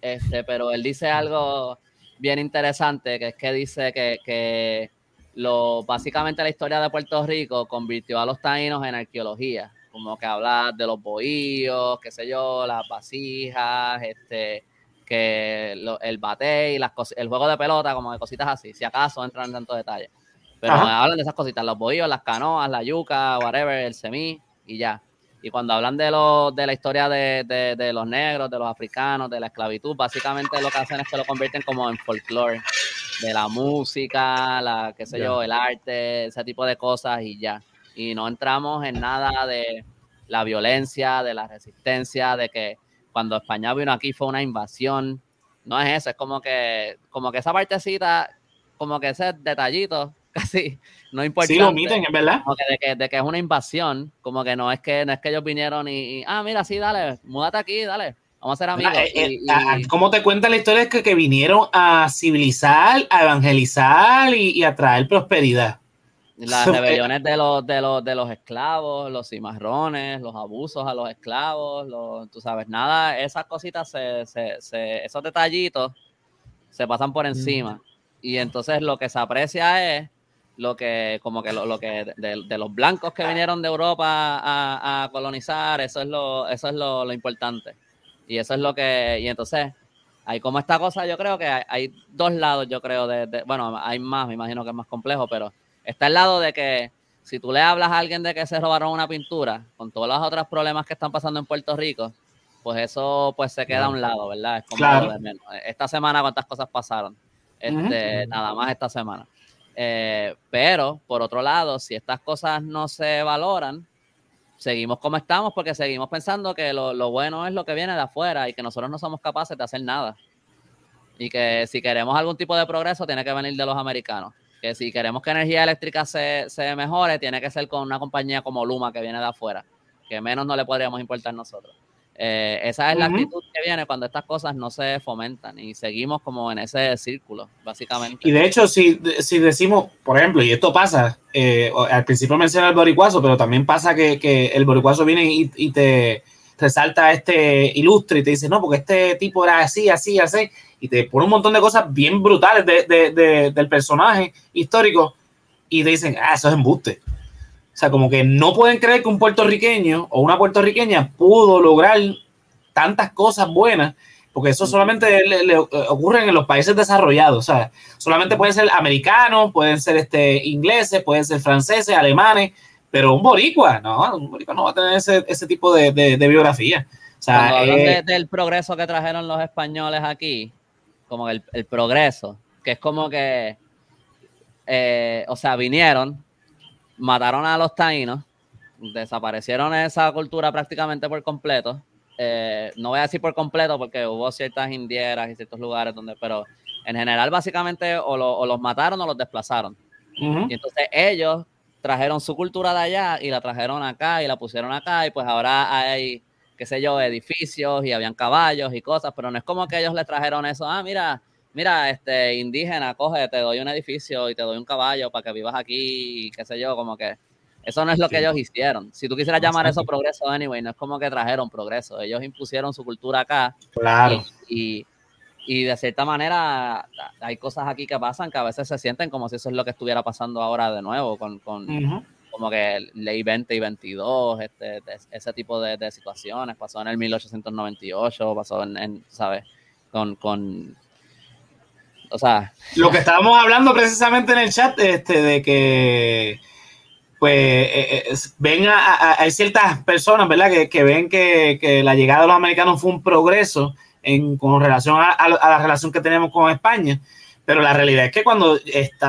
[SPEAKER 3] este, pero él dice algo bien interesante, que es que dice que, que lo, básicamente la historia de Puerto Rico convirtió a los taínos en arqueología, como que habla de los bohíos, qué sé yo, las vasijas, este, que el bate y las el juego de pelota, como de cositas así, si acaso entran en tanto detalle. Pero hablan de esas cositas, los bohíos, las canoas, la yuca, whatever, el semí y ya. Y cuando hablan de, lo, de la historia de, de, los negros, de los africanos, de la esclavitud, básicamente lo que hacen es que lo convierten como en folclore, de la música, la, qué sé yo, el arte, ese tipo de cosas y ya. Y no entramos en nada de la violencia, de la resistencia, de que cuando España vino aquí fue una invasión. No es eso, es como que, como que esa partecita, como que ese detallito, casi no importa.
[SPEAKER 1] Sí, lo omiten, es verdad.
[SPEAKER 3] de, que, de que es una invasión, como que no es que no es que ellos vinieron y, ah, mira, sí, dale, múdate aquí, dale, vamos a ser amigos.
[SPEAKER 1] Eh, ¿Cómo te cuenta la historia? Es que, que vinieron a civilizar, a evangelizar y, y a traer prosperidad.
[SPEAKER 3] Las rebeliones de los, de los, de los esclavos, los cimarrones, los abusos a los esclavos, los, tú sabes, nada, esas cositas, se, se, esos detallitos se pasan por encima. Y entonces lo que se aprecia es lo que, como que lo, que de, los blancos que vinieron de Europa a, colonizar, eso es lo, eso es lo, importante. Y eso es lo que, y entonces, hay como esta cosa, yo creo que hay, dos lados, yo creo, de, bueno, hay más, me imagino que es más complejo, pero está el lado de que si tú le hablas a alguien de que se robaron una pintura, con todos los otros problemas que están pasando en Puerto Rico, pues eso pues se queda a un lado, ¿verdad? Es como Esta semana cuántas cosas pasaron, este, nada más esta semana. Eh, pero, por otro lado, si estas cosas no se valoran, seguimos como estamos porque seguimos pensando que lo, bueno es lo que viene de afuera y que nosotros no somos capaces de hacer nada. Y que si queremos algún tipo de progreso, tiene que venir de los americanos. Que si queremos que energía eléctrica se, se mejore, tiene que ser con una compañía como Luma que viene de afuera, que menos no le podríamos importar nosotros. Eh, esa es la actitud que viene cuando estas cosas no se fomentan y seguimos como en ese círculo, básicamente.
[SPEAKER 1] Y de hecho, si, si decimos, por ejemplo, y esto pasa, eh, al principio menciona el boricuazo, pero también pasa que, que el boricuazo viene y, y, te resalta este ilustre y te dice, no, porque este tipo era así, así, así, y te pone un montón de cosas bien brutales de, de, del personaje histórico y te dicen, ah, eso es embuste. O sea, como que no pueden creer que un puertorriqueño o una puertorriqueña pudo lograr tantas cosas buenas, porque eso solamente le, ocurre en los países desarrollados. O sea, solamente pueden ser americanos, pueden ser este, ingleses, pueden ser franceses, alemanes, pero un boricua, no, un boricua no va a tener ese, ese tipo de, de, biografía. O sea,
[SPEAKER 3] hablan del progreso que trajeron los españoles aquí, como el, el progreso, que es como que, eh, o sea, vinieron, mataron a los taínos, desaparecieron esa cultura prácticamente por completo. Eh, no voy a decir por completo porque hubo ciertas indieras y ciertos lugares donde, pero en general básicamente o, los mataron o los desplazaron. Y entonces ellos trajeron su cultura de allá y la trajeron acá y la pusieron acá y pues ahora hay, qué sé yo, edificios y habían caballos y cosas, pero no es como que ellos le trajeron eso, ah, mira, mira, este indígena, coge, te doy un edificio y te doy un caballo para que vivas aquí, y qué sé yo, como que eso no es lo que ellos hicieron. Si tú quisieras llamar eso progreso, anyway, no es como que trajeron progreso, ellos impusieron su cultura acá.
[SPEAKER 1] Claro.
[SPEAKER 3] Y, y, de cierta manera hay cosas aquí que pasan que a veces se sienten como si eso es lo que estuviera pasando ahora de nuevo, con, con como que ley 20 y 22, este, ese tipo de, de, situaciones. Pasó en el 1898, pasó en, en ¿sabes? Con, con o sea.
[SPEAKER 1] Lo que estábamos hablando precisamente en el chat, este, de que pues eh, eh, ven a, hay ciertas personas, ¿verdad? Que, ven que, la llegada de los americanos fue un progreso en, con relación a, la relación que tenemos con España. Pero la realidad es que cuando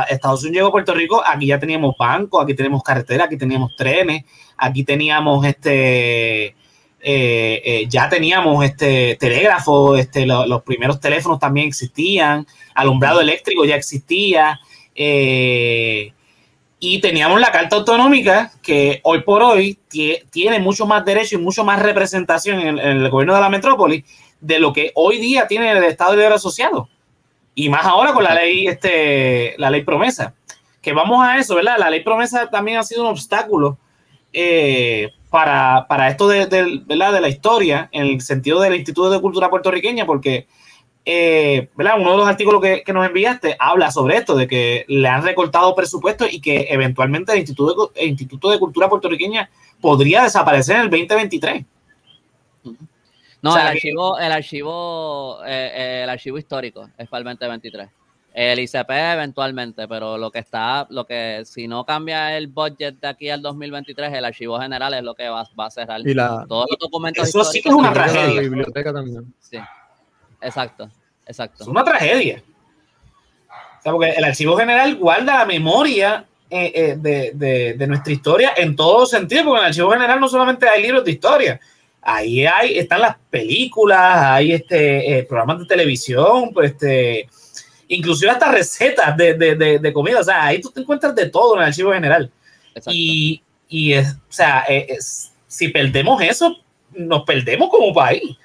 [SPEAKER 1] Estados Unidos llegó a Puerto Rico, aquí ya teníamos bancos, aquí teníamos carreteras, aquí teníamos trenes, aquí teníamos este eh, eh, ya teníamos este telégrafo, este, los primeros teléfonos también existían, alumbrado eléctrico ya existía, eh, y teníamos la Carta Autonómica que hoy por hoy tiene mucho más derecho y mucho más representación en el, gobierno de la metrópoli de lo que hoy día tiene el Estado de Libre Asociado. Y más ahora con la ley, este, la ley promesa. Que vamos a eso, ¿verdad? La ley promesa también ha sido un obstáculo eh, para, esto de, de, de, la historia, en el sentido del Instituto de Cultura Puertorriqueña, porque eh, ¿verdad? Uno de los artículos que, nos enviaste habla sobre esto, de que le han recortado presupuesto y que eventualmente el Instituto de, Instituto de Cultura Puertorriqueña podría desaparecer en el 2023.
[SPEAKER 3] No, el, archivo, el, archivo, eh, eh, el archivo histórico es para el 2023. El ICP eventualmente, pero lo que está, lo que si no cambia el budget de aquí al 2023, el archivo general es lo que va, a cerrar.
[SPEAKER 2] Y la,
[SPEAKER 3] Todos los documentos
[SPEAKER 1] Eso sí que es una tragedia.
[SPEAKER 2] La biblioteca también.
[SPEAKER 3] Sí, exacto, exacto.
[SPEAKER 1] Es una tragedia. O sea, porque el archivo general guarda la memoria eh, eh, de, de, de, nuestra historia en todo sentido, porque en el archivo general no solamente hay libros de historia, ahí hay, están las películas, hay este, eh, programas de televisión, pues este inclusive hasta recetas de, de, de, comida. O sea, ahí tú te encuentras de todo en el archivo general. Y, y es, o sea, eh, si perdemos eso, nos perdemos como país.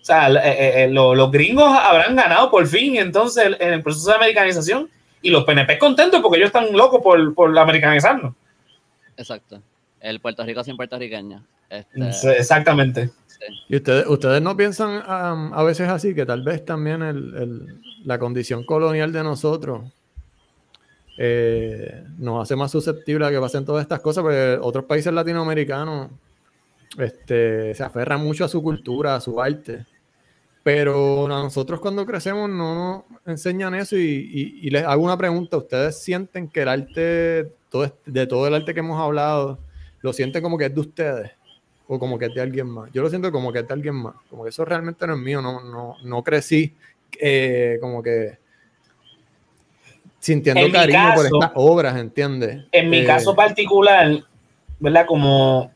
[SPEAKER 1] O sea, eh, eh, los gringos habrán ganado por fin entonces en el proceso de americanización y los PNP contentos porque ellos están locos por, por americanizarnos.
[SPEAKER 3] Exacto. El Puerto Rico sin puertorriqueño. Este...
[SPEAKER 1] Exactamente.
[SPEAKER 2] ¿Y ustedes, ustedes no piensan a veces así, que tal vez también la condición colonial de nosotros eh, nos hace más susceptibles a que pasen todas estas cosas, porque otros países latinoamericanos este, se aferran mucho a su cultura, a su arte. Pero nosotros cuando crecemos no nos enseñan eso y, les hago una pregunta. ¿Ustedes sienten que el arte, de todo el arte que hemos hablado, lo sienten como que es de ustedes? O como que es de alguien más. Yo lo siento como que es de alguien más, como que eso realmente no es mío, no, no, no crecí eh, como que sintiendo cariño por estas obras, ¿entiendes?
[SPEAKER 1] En mi eh, caso particular, ¿verdad? Como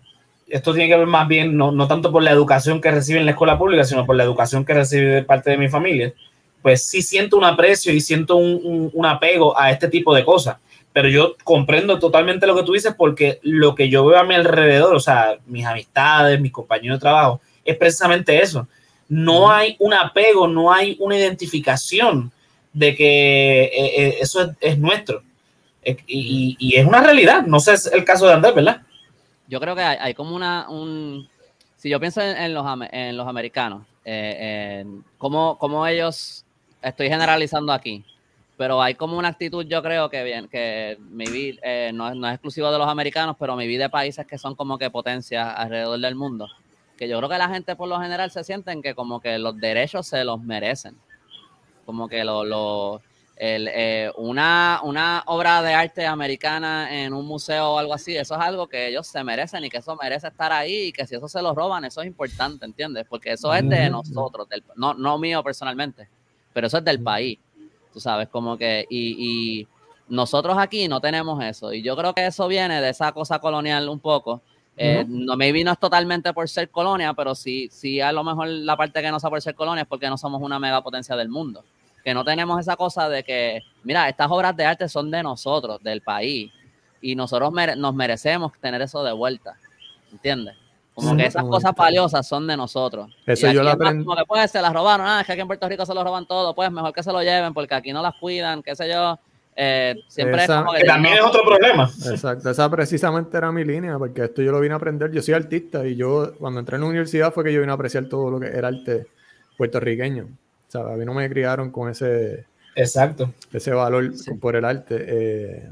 [SPEAKER 1] esto tiene que ver más bien, no, no, tanto por la educación que recibe en la escuela pública, sino por la educación que recibe de parte de mi familia, pues sí siento un aprecio y siento un, un apego a este tipo de cosas pero yo comprendo totalmente lo que tú dices porque lo que yo veo a mi alrededor, o sea, mis amistades, mis compañeros de trabajo, es precisamente eso. No hay un apego, no hay una identificación de que eh, eh, eso es, nuestro. Y, es una realidad. No sé, es el caso de Andrés, ¿verdad?
[SPEAKER 3] Yo creo que hay, como una, un... Si yo pienso en, los, en los americanos, eh, cómo ellos, estoy generalizando aquí, pero hay como una actitud, yo creo que bien, que maybe, eh, no, no, es exclusivo de los americanos, pero mi vida de países que son como que potencias alrededor del mundo. Que yo creo que la gente por lo general se sienten que como que los derechos se los merecen. Como que lo, lo el, eh, una, una obra de arte americana en un museo o algo así, eso es algo que ellos se merecen y que eso merece estar ahí y que si eso se lo roban, eso es importante, ¿entiendes? Porque eso es de nosotros, del, no, no mío personalmente, pero eso es del país. Tú sabes, como que, y, nosotros aquí no tenemos eso. Y yo creo que eso viene de esa cosa colonial un poco. Eh, no, maybe no es totalmente por ser colonia, pero sí, sí a lo mejor la parte que no sea por ser colonia es porque no somos una megapotencia del mundo. Que no tenemos esa cosa de que, mira, estas obras de arte son de nosotros, del país, y nosotros nos merecemos tener eso de vuelta. ¿Entiendes? Como que esas cosas valiosas son de nosotros.
[SPEAKER 2] Eso yo lo aprendí.
[SPEAKER 3] Como que pues se las robaron, ah, es que aquí en Puerto Rico se lo roban todo, pues mejor que se lo lleven porque aquí no las cuidan, qué sé yo. Eh, siempre es como
[SPEAKER 1] que, también es otro problema.
[SPEAKER 2] Exacto, esa precisamente era mi línea, porque esto yo lo vine a aprender. Yo soy artista y yo cuando entré en la universidad fue que yo vine a apreciar todo lo que era arte puertorriqueño. O sea, a mí no me criaron con ese,
[SPEAKER 1] Exacto.
[SPEAKER 2] ese valor por el arte. Eh,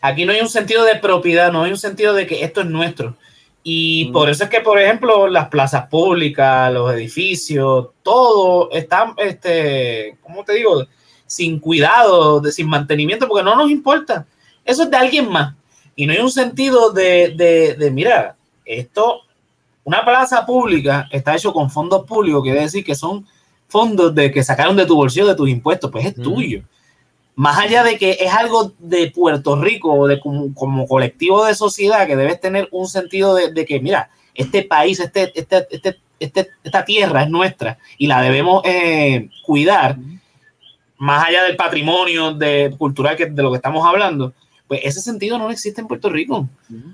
[SPEAKER 1] aquí no hay un sentido de propiedad, no hay un sentido de que esto es nuestro. Y por eso es que, por ejemplo, las plazas públicas, los edificios, todo está, este, ¿cómo te digo? Sin cuidado, de, sin mantenimiento, porque no nos importa. Eso es de alguien más. Y no hay un sentido de, de, de mira, esto, una plaza pública está hecho con fondos públicos, quiere decir que son fondos de que sacaron de tu bolsillo, de tus impuestos, pues es tuyo más allá de que es algo de Puerto Rico, de como, colectivo de sociedad, que debes tener un sentido de, que, mira, este país, este, este, este, este, esta tierra es nuestra y la debemos eh, cuidar, más allá del patrimonio de, cultural que, de lo que estamos hablando, pues ese sentido no existe en Puerto Rico.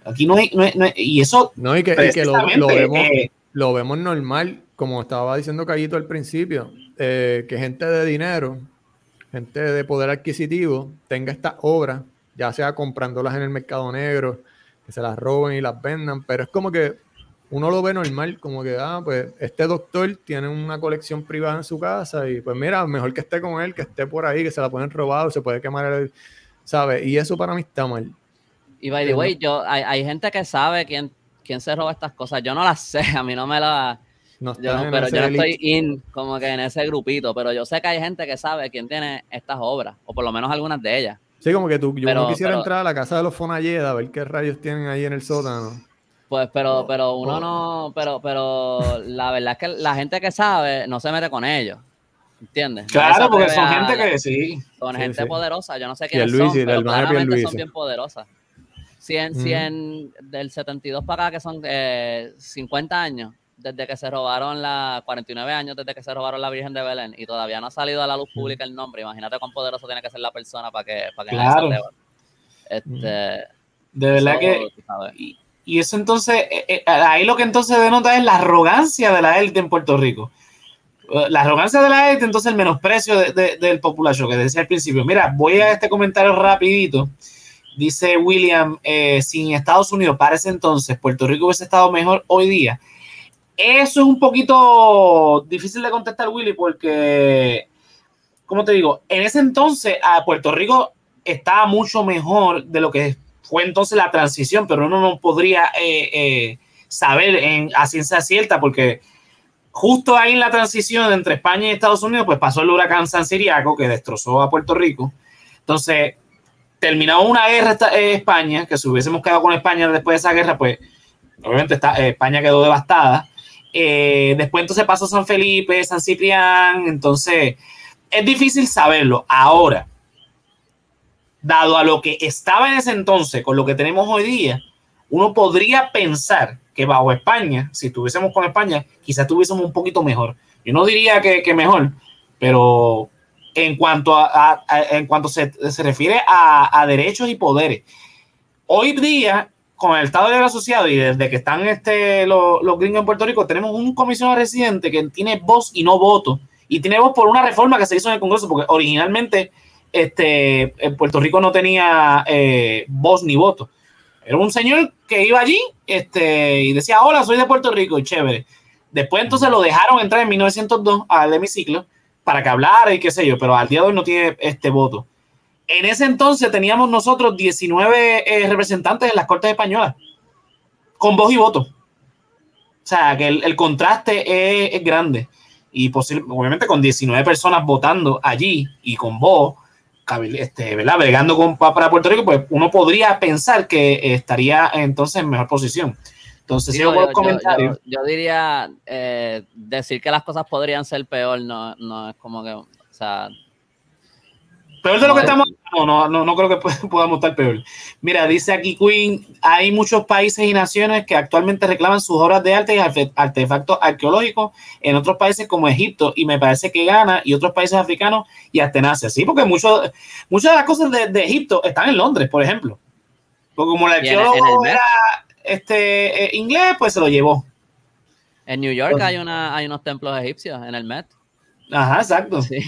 [SPEAKER 1] Aquí no hay, no y eso...
[SPEAKER 2] No, y que, lo, vemos, eh, lo, vemos, normal, como estaba diciendo Cayito al principio, eh, que gente de dinero gente de poder adquisitivo tenga estas obras, ya sea comprándolas en el mercado negro, que se las roben y las vendan, pero es como que uno lo ve normal, como que, ah, pues este doctor tiene una colección privada en su casa y pues mira, mejor que esté con él, que esté por ahí, que se la pueden robar, se puede quemar, el, ¿sabes? Y eso para mí está mal.
[SPEAKER 3] Y by the way, yo, hay, hay gente que sabe quién, quién se roba estas cosas. Yo no las sé, a mí no me las... No yo pero yo no estoy in como que en ese grupito, pero yo sé que hay gente que sabe quién tiene estas obras, o por lo menos algunas de ellas.
[SPEAKER 2] Sí, como que tú, yo no quisiera entrar a la casa de los Fonalleda a ver qué rayos tienen ahí en el sótano.
[SPEAKER 3] Pues, pero, pero uno no, pero, pero la verdad es que la gente que sabe no se mete con ellos. ¿Entiendes?
[SPEAKER 1] Claro, porque son gente que sí.
[SPEAKER 3] Son gente poderosa, yo no sé quiénes son, pero claramente son bien poderosas. 100, 100 del 72 para acá, que son eh, 50 años, desde que se robaron la, 49 años desde que se robaron la Virgen de Belén y todavía no ha salido a la luz pública el nombre. Imagínate cuán poderoso tiene que ser la persona para que, para que
[SPEAKER 1] claro. Este, de verdad que... Y, eso entonces, eh, eh, ahí lo que entonces denota es la arrogancia de la élite en Puerto Rico. La arrogancia de la élite, entonces el menosprecio del populacho que decía al principio. Mira, voy a este comentario rapidito. Dice William, eh, si Estados Unidos para ese entonces Puerto Rico hubiese estado mejor hoy día, eso es un poquito difícil de contestar, Willy, porque, como te digo, en ese entonces a Puerto Rico estaba mucho mejor de lo que fue entonces la transición, pero uno no podría eh, eh, saber en, a ciencia cierta, porque justo ahí en la transición entre España y Estados Unidos, pues pasó el huracán San Siriaco que destrozó a Puerto Rico. Entonces, terminó una guerra en eh, España, que si hubiésemos quedado con España después de esa guerra, pues obviamente España quedó devastada. Eh, después entonces pasó San Felipe, San Ciprián, entonces es difícil saberlo. Ahora, dado a lo que estaba en ese entonces, con lo que tenemos hoy día, uno podría pensar que bajo España, si estuviésemos con España, quizás estuviésemos un poquito mejor. Yo no diría que, mejor, pero en cuanto a, en cuanto se, se refiere a, derechos y poderes. Hoy día, con el Estado de Asociado y desde que están este, los, gringos en Puerto Rico, tenemos un comisionado residente que tiene voz y no voto. Y tiene voz por una reforma que se hizo en el Congreso, porque originalmente este, Puerto Rico no tenía eh, voz ni voto. Era un señor que iba allí este, y decía, hola, soy de Puerto Rico, y chévere. Después entonces lo dejaron entrar en 1902 al hemiciclo para que hablara y qué sé yo, pero al día de hoy no tiene este voto. En ese entonces teníamos nosotros 19 eh, representantes en las Cortes Españolas, con voz y voto. O sea, que el, contraste es, grande. Y obviamente con 19 personas votando allí y con voz, este, ¿verdad? Bregando con, para Puerto Rico, pues uno podría pensar que estaría entonces en mejor posición. Entonces, yo,
[SPEAKER 3] yo, diría eh, decir que las cosas podrían ser peor, no, no es como que, o sea...
[SPEAKER 1] Peor de lo que estamos no, no, no, no creo que podamos estar peor. Mira, dice aquí Queen, hay muchos países y naciones que actualmente reclaman sus obras de arte y artefactos arqueológicos en otros países como Egipto y me parece que Ghana y otros países africanos y hasta en Asia. Sí, porque muchas de las cosas de, de, Egipto están en Londres, por ejemplo. Porque como el arqueólogo era, este, eh, inglés, pues se lo llevó.
[SPEAKER 3] En New York hay, una, hay unos templos egipcios en el Met.
[SPEAKER 1] Ajá, exacto.
[SPEAKER 2] Sí.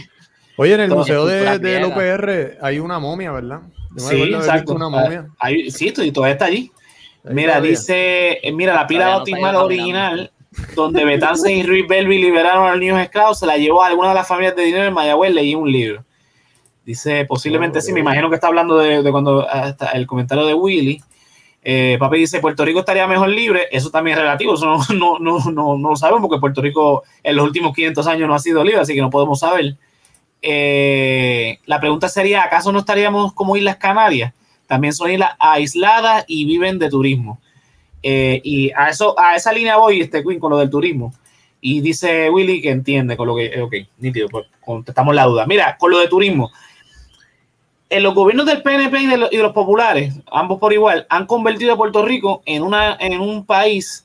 [SPEAKER 2] Oye, en el museo de, del UPR hay una momia, ¿verdad?
[SPEAKER 1] sí, exacto. Una momia. Ahí, sí, y todavía está allí. mira, dice, eh, mira, la pila bautismal original, donde Betance y Ruiz Belvi liberaron a los niños esclavos, se la llevó a alguna de las familias de dinero en Mayagüez, leí un libro. Dice, posiblemente sí, me imagino que está hablando de, de cuando hasta el comentario de Willy. Eh, papi dice, Puerto Rico estaría mejor libre, eso también es relativo, eso no, no, no, no, lo sabemos porque Puerto Rico en los últimos 500 años no ha sido libre, así que no podemos saber. Eh, la pregunta sería, ¿acaso no estaríamos como Islas Canarias? También son islas aisladas y viven de turismo. Eh, y a, eso, a esa línea voy, este Queen, con lo del turismo. Y dice Willy que entiende con lo que, ok, nítido, pues contestamos la duda. Mira, con lo de turismo, en los gobiernos del PNP y de, los, populares, ambos por igual, han convertido a Puerto Rico en, una, en un país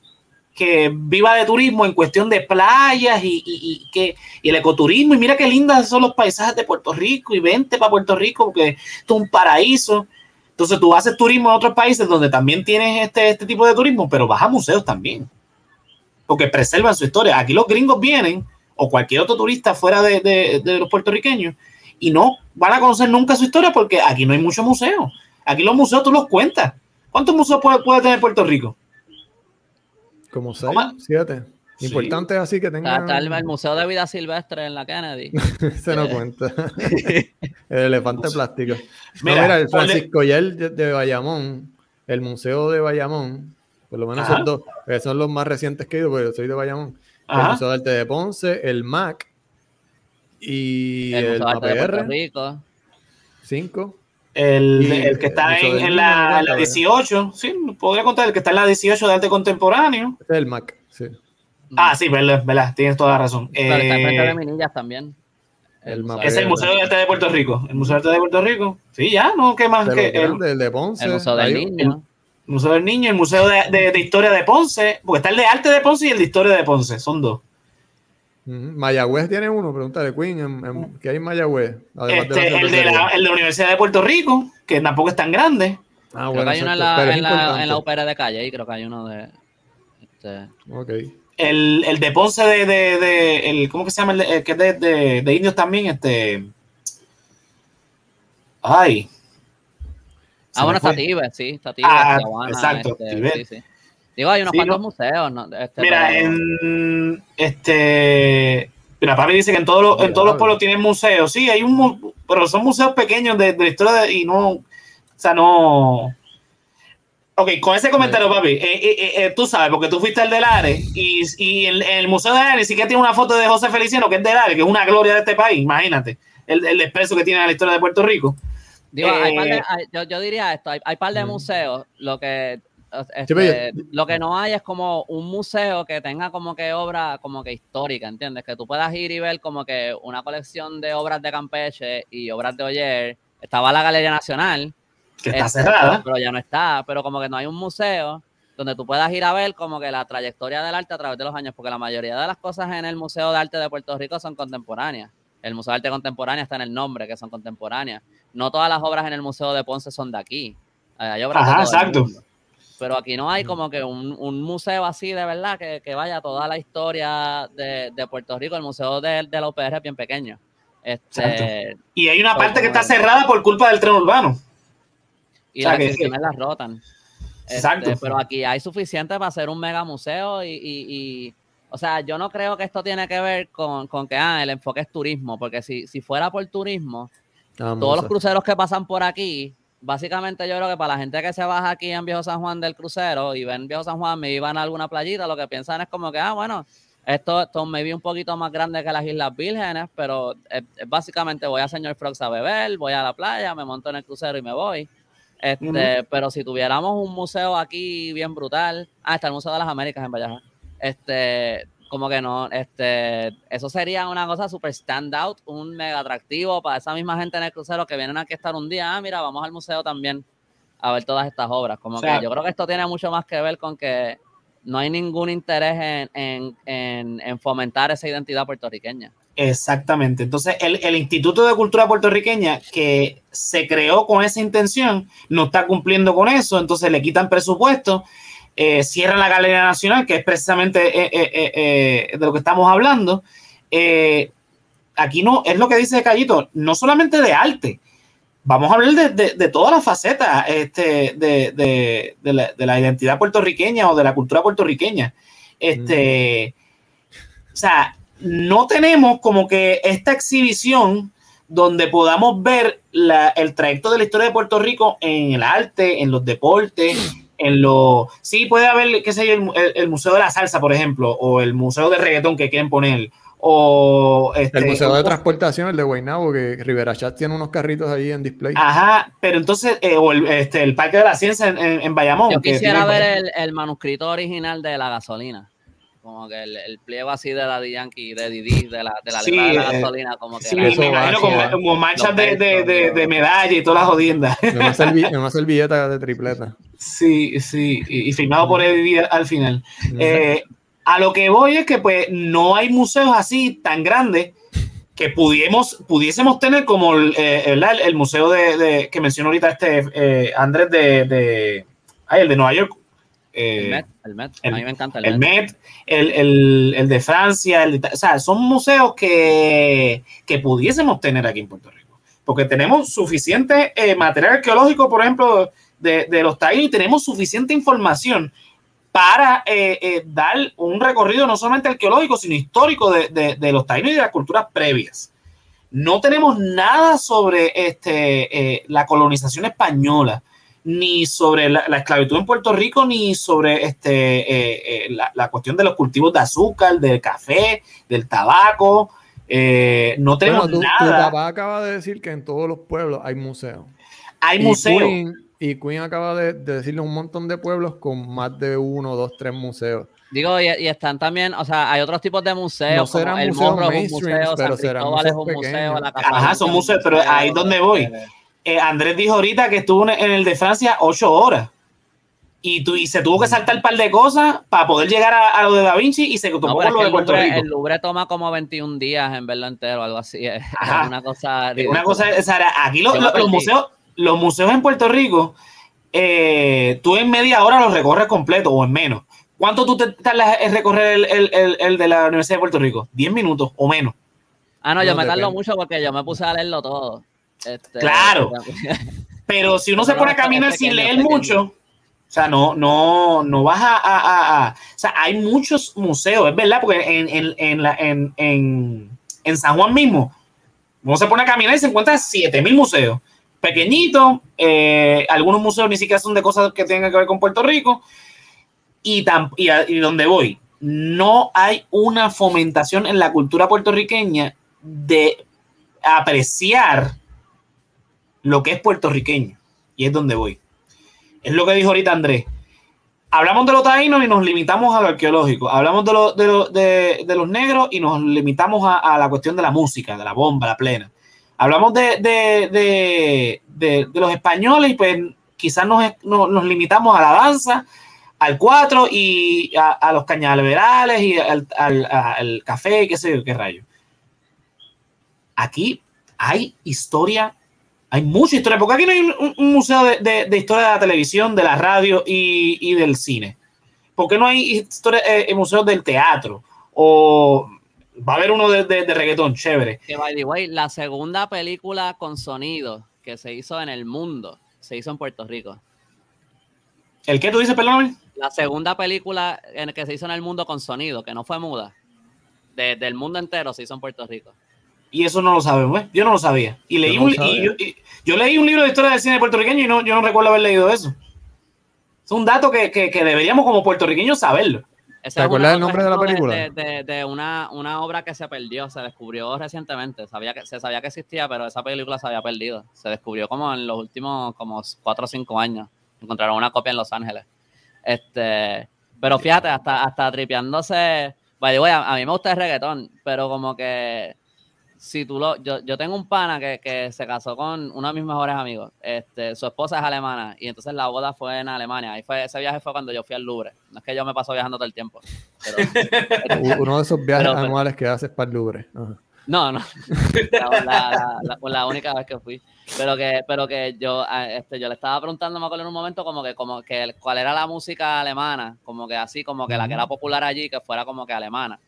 [SPEAKER 1] que viva de turismo en cuestión de playas y, que, el ecoturismo. Y mira qué lindas son los paisajes de Puerto Rico y vente para Puerto Rico porque esto es un paraíso. Entonces tú haces turismo en otros países donde también tienes este, este tipo de turismo, pero vas a museos también. Porque preservan su historia. Aquí los gringos vienen, o cualquier otro turista fuera de, de los puertorriqueños, y no van a conocer nunca su historia porque aquí no hay muchos museos. Aquí los museos tú los cuentas. ¿Cuántos museos puede, tener Puerto Rico?
[SPEAKER 2] Como seis, siete. Importante así que tenga.
[SPEAKER 3] Está el, Museo de Vida Silvestre en la Kennedy.
[SPEAKER 2] Se no cuenta. el elefante plástico. Mira, el Francisco Yel de, Bayamón, el Museo de Bayamón, por lo menos son dos, son los más recientes que he ido, porque yo soy de Bayamón. El Museo de Arte de Ponce, el MAC y el, el APR. Cinco.
[SPEAKER 1] El, el, que está en, la, la, 18, sí, podría contar, el que está en la 18 de arte contemporáneo.
[SPEAKER 2] es el MAC, sí.
[SPEAKER 1] Ah, sí, verdad, verdad, tienes toda la razón.
[SPEAKER 3] Está en frente de eh, Minillas también.
[SPEAKER 1] El es el Museo de Arte de Puerto Rico. El Museo de Arte de Puerto Rico. Sí, ya, ¿no? ¿Qué más? que
[SPEAKER 2] el, el, de Ponce.
[SPEAKER 3] El Museo del Niño.
[SPEAKER 1] El Museo del Niño, el Museo de, de, Historia de Ponce, porque está el de Arte de Ponce y el de Historia de Ponce, son dos.
[SPEAKER 2] Mayagüez tiene uno, pregúntale, Queen, en, ¿qué hay en Mayagüez?
[SPEAKER 1] Este, el, de la, el de la Universidad de Puerto Rico, que tampoco es tan grande.
[SPEAKER 3] Ah, bueno, hay uno en la, en, la, en la ópera de calle, ahí creo que hay uno de... Este...
[SPEAKER 2] Ok
[SPEAKER 1] el, el de Ponce de, de, de, el, ¿cómo que se llama? El, que es de, de, de, indios también, este. Ay.
[SPEAKER 3] Ah, bueno, está Tibet, sí, está
[SPEAKER 1] Tibet, ah, exacto, este,
[SPEAKER 3] sí, sí. Digo, hay unos cuantos museos. ¿no?
[SPEAKER 1] Este, mira, en este. Mira, papi dice que en todos los, en todos los pueblos tienen museos. Sí, hay un, pero son museos pequeños de, de la historia de, y no, o sea, no, Ok, con ese comentario, papi, eh, eh, eh, tú sabes, porque tú fuiste al del Are y, y el, el, Museo de Are ni siquiera tiene una foto de José Feliciano, que es del Are, que es una gloria de este país, imagínate, el, el expreso que tiene la historia de Puerto Rico.
[SPEAKER 3] Digo, yo, yo, diría esto, hay, hay par de museos, lo que este, lo que no hay es como un museo que tenga como que obra como que histórica, ¿entiendes? Que tú puedas ir y ver como que una colección de obras de Campeche y obras de Oyer. Estaba la Galería Nacional,
[SPEAKER 1] que está cerrada.
[SPEAKER 3] Pero ya no está, pero como que no hay un museo donde tú puedas ir a ver como que la trayectoria del arte a través de los años, porque la mayoría de las cosas en el Museo de Arte de Puerto Rico son contemporáneas. El Museo de Arte Contemporánea está en el nombre, que son contemporáneas. No todas las obras en el Museo de Ponce son de aquí. Hay obras
[SPEAKER 1] Ajá, exacto.
[SPEAKER 3] Pero aquí no hay como que un, museo así de verdad que, que, vaya toda la historia de, de Puerto Rico. El Museo de, de la UPR es bien pequeño. Este,
[SPEAKER 1] y hay una parte que está cerrada por culpa del tren urbano
[SPEAKER 3] y las instituciones las rotan. Exacto. Este, pero aquí hay suficiente para hacer un mega museo y, o sea, yo no creo que esto tiene que ver con, que ah, el enfoque es turismo, porque si, si fuera por turismo, todos los cruceros que pasan por aquí, básicamente yo creo que para la gente que se baja aquí en Viejo San Juan del crucero y ven Viejo San Juan, me iban a alguna playita, lo que piensan es como que, ah, bueno, esto, esto me vi un poquito más grande que las Islas Vírgenes, pero básicamente voy a Señor Frogs a beber, voy a la playa, me monto en el crucero y me voy. Este, Pero si tuviéramos un museo aquí bien brutal, ah, está el Museo de las Américas en Vallejo, este, como que no, este, eso sería una cosa super stand out, un mega atractivo para esa misma gente en el crucero que vienen aquí a estar un día, ah, mira, vamos al museo también a ver todas estas obras, como que yo creo que esto tiene mucho más que ver con que no hay ningún interés en, en, en fomentar esa identidad puertorriqueña.
[SPEAKER 1] Exactamente. Entonces, el, Instituto de Cultura Puertorriqueña que se creó con esa intención no está cumpliendo con eso, entonces le quitan presupuesto, eh, cierran la Galería Nacional, que es precisamente eh, eh, de lo que estamos hablando. aquí no, es lo que dice Callito, no solamente de arte, vamos a hablar de, de, todas las facetas este, de, la, identidad puertorriqueña o de la cultura puertorriqueña. Este, O sea, no tenemos como que esta exhibición donde podamos ver el trayecto de la historia de Puerto Rico en el arte, en los deportes, en lo... Sí, puede haber, qué sé yo, el, Museo de la Salsa, por ejemplo, o el Museo de Reggaetón que quieren poner, o...
[SPEAKER 2] Este, el Museo de Transportación, el de Guaynabo, que Rivera Chat tiene unos carritos ahí en display.
[SPEAKER 1] Ajá, pero entonces, eh, o el, este, el Parque de la Ciencia en, en, Bayamón.
[SPEAKER 3] Yo quisiera ver el, el manuscrito original de la gasolina como que el, el, pliego así de la de Yankee, de Didi, de la, de la, de la eh, gasolina, como que.
[SPEAKER 1] Sí, me imagino como, manchas de, de, de, medalla y todas las jodiendas.
[SPEAKER 2] Una, servilleta de tripleta.
[SPEAKER 1] Sí, sí, y, firmado por Eddie al final. Eh, a lo que voy es que pues no hay museos así tan grandes que pudiésemos, pudiésemos tener como el, eh, el, museo de, que mencionó ahorita este Andrés de, de, ay, el de Nueva York,
[SPEAKER 3] el Met, el Met. a mí me encanta
[SPEAKER 1] el, Met. el, de Francia, o sea, son museos que, que, pudiésemos tener aquí en Puerto Rico, porque tenemos suficiente eh, material arqueológico, por ejemplo, de, de los taínos y tenemos suficiente información para dar un recorrido no solamente arqueológico, sino histórico de, los taínos y de las culturas previas. No tenemos nada sobre este, la colonización española ni sobre la, esclavitud en Puerto Rico, ni sobre este, eh, eh, la, cuestión de los cultivos de azúcar, del café, del tabaco. Eh, no tenemos nada.
[SPEAKER 2] Tu acaba de decir que en todos los pueblos hay museos.
[SPEAKER 1] Hay museos.
[SPEAKER 2] y Queen acaba de, decirle un montón de pueblos con más de uno, dos, tres museos.
[SPEAKER 3] Digo, y, están también, o sea, hay otros tipos de museos. No como el Morro es un museo, pero San Cristóbal es un museo, la
[SPEAKER 1] Ajá, son museos, pero ahí es donde voy. Eh, Andrés dijo ahorita que estuvo en el de Francia ocho horas. Y, y se tuvo que saltar un par de cosas para poder llegar a, lo de Da Vinci y se tomó lo de Puerto Rico.
[SPEAKER 3] El Louvre toma como 21 días en verlo entero, algo así. Es una cosa.
[SPEAKER 1] Una cosa, aquí los, museos, los museos en Puerto Rico, eh, tú en media hora los recorres completo o en menos. ¿Cuánto tú te tardas en recorrer el, el, el, de la Universidad de Puerto Rico? ¿10 minuos o menos?
[SPEAKER 3] Ah, no, yo me tardo mucho porque yo me puse a leerlo todo.
[SPEAKER 1] Este, claro. Pero si uno se pone a caminar sin leer mucho, o sea, no, no, no vas a, O sea, hay muchos museos, es verdad, porque en, en, la, en, en, San Juan mismo, uno se pone a caminar y se encuentra 7000 museos. Pequeñitos, eh, algunos museos ni siquiera son de cosas que tengan que ver con Puerto Rico. Y, y, y donde voy, no hay una fomentación en la cultura puertorriqueña de apreciar lo que es puertorriqueño. Y es donde voy. Es lo que dijo ahorita Andrés. Hablamos de los taínos y nos limitamos a lo arqueológico. Hablamos de, de, los negros y nos limitamos a, la cuestión de la música, de la bomba, la plena. Hablamos de, los españoles y pues quizás nos, nos, limitamos a la danza, al cuatro y a, los cañaverales y al, al, café, qué sé yo, qué rayo. Aquí hay historia hay mucha historia, porque aquí no hay un, museo de, historia de la televisión, de la radio y, del cine. ¿Por qué no hay historia, eh, museos del teatro? O va a haber uno de, de, reggaetón, chévere.
[SPEAKER 3] Que by the way, la segunda película con sonido que se hizo en el mundo se hizo en Puerto Rico.
[SPEAKER 1] ¿El qué tú dices, perdón?
[SPEAKER 3] La segunda película en que se hizo en el mundo con sonido, que no fue muda, del mundo entero se hizo en Puerto Rico.
[SPEAKER 1] Y eso no lo sabemos, ¿eh? Yo no lo sabía. Y leí un, yo, leí un libro de historia del cine puertorriqueño y no, yo no recuerdo haber leído eso. Es un dato que, deberíamos como puertorriqueños saberlo.
[SPEAKER 2] ¿Te acuerdas del nombre de la película?
[SPEAKER 3] De, una, obra que se perdió, se descubrió recientemente. Sabía que, se sabía que existía, pero esa película se había perdido. Se descubrió como en los últimos como cuatro o cinco años. Encontraron una copia en Los Ángeles. Este, pero fíjate, hasta, hasta tripeándose. a mí me gusta el reggaetón, pero como que si tú lo, yo, yo tengo un pana que, que, se casó con uno de mis mejores amigos. Este, su esposa es alemana y entonces la boda fue en Alemania. Y fue, ese viaje fue cuando yo fui al Louvre. No es que yo me paso viajando todo el tiempo.
[SPEAKER 2] uno de esos viajes anuales que haces para el Louvre.
[SPEAKER 3] No, no. La, la, única vez que fui. Pero que, pero que yo, este, yo le estaba preguntando, me acuerdo en un momento, como que, como que cuál era la música alemana, como que así, como que la que era popular allí, que fuera como que alemana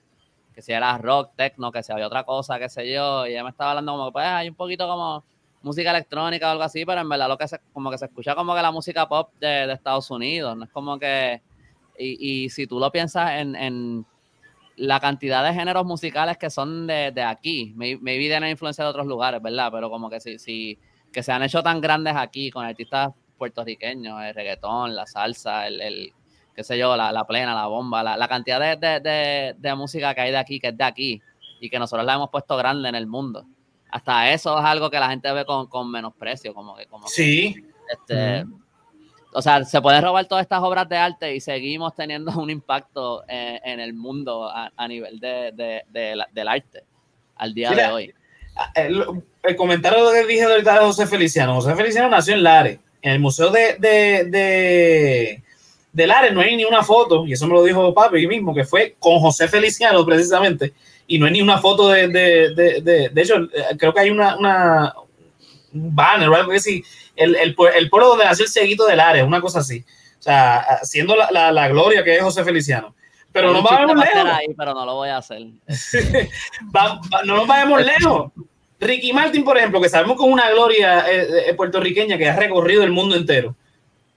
[SPEAKER 3] que si era rock, techno, que si había otra cosa, qué sé yo, y ella me estaba hablando como que pues hay un poquito como música electrónica o algo así, pero en verdad lo que se, como que se escucha como que la música pop de, Estados Unidos, no es como que, y, y si tú lo piensas en, en, la cantidad de géneros musicales que son de, de aquí, me, me tienen influencia de otros lugares, ¿verdad? Pero como que si, si, que se han hecho tan grandes aquí con artistas puertorriqueños, el reggaetón, la salsa, el qué sé yo, la, plena, la bomba, la, cantidad de, música que hay de aquí, que es de aquí, y que nosotros la hemos puesto grande en el mundo. Hasta eso es algo que la gente ve con, con menosprecio, como que, como
[SPEAKER 1] sí.
[SPEAKER 3] este, O sea, se pueden robar todas estas obras de arte y seguimos teniendo un impacto en, el mundo a, nivel de, del arte al día de hoy.
[SPEAKER 1] El, el, comentario que dije ahorita de José Feliciano. José Feliciano nació en Lares, en el Museo de, del Ares no hay ni una foto, y eso me lo dijo papi mismo, que fue con José Feliciano precisamente, y no hay ni una foto de, de, de, de, hecho, eh, creo que hay una, una un banner o algo así, el, el, el, pueblo donde nació el seguito del Ares, una cosa así, o sea, haciendo la, la, la gloria que es José Feliciano. Pero no vayamos lejos.
[SPEAKER 3] Ahí, pero no lo voy a hacer.
[SPEAKER 1] no nos vayamos lejos. Ricky Martin, por ejemplo, que sabemos con una gloria eh, eh, puertorriqueña que ha recorrido el mundo entero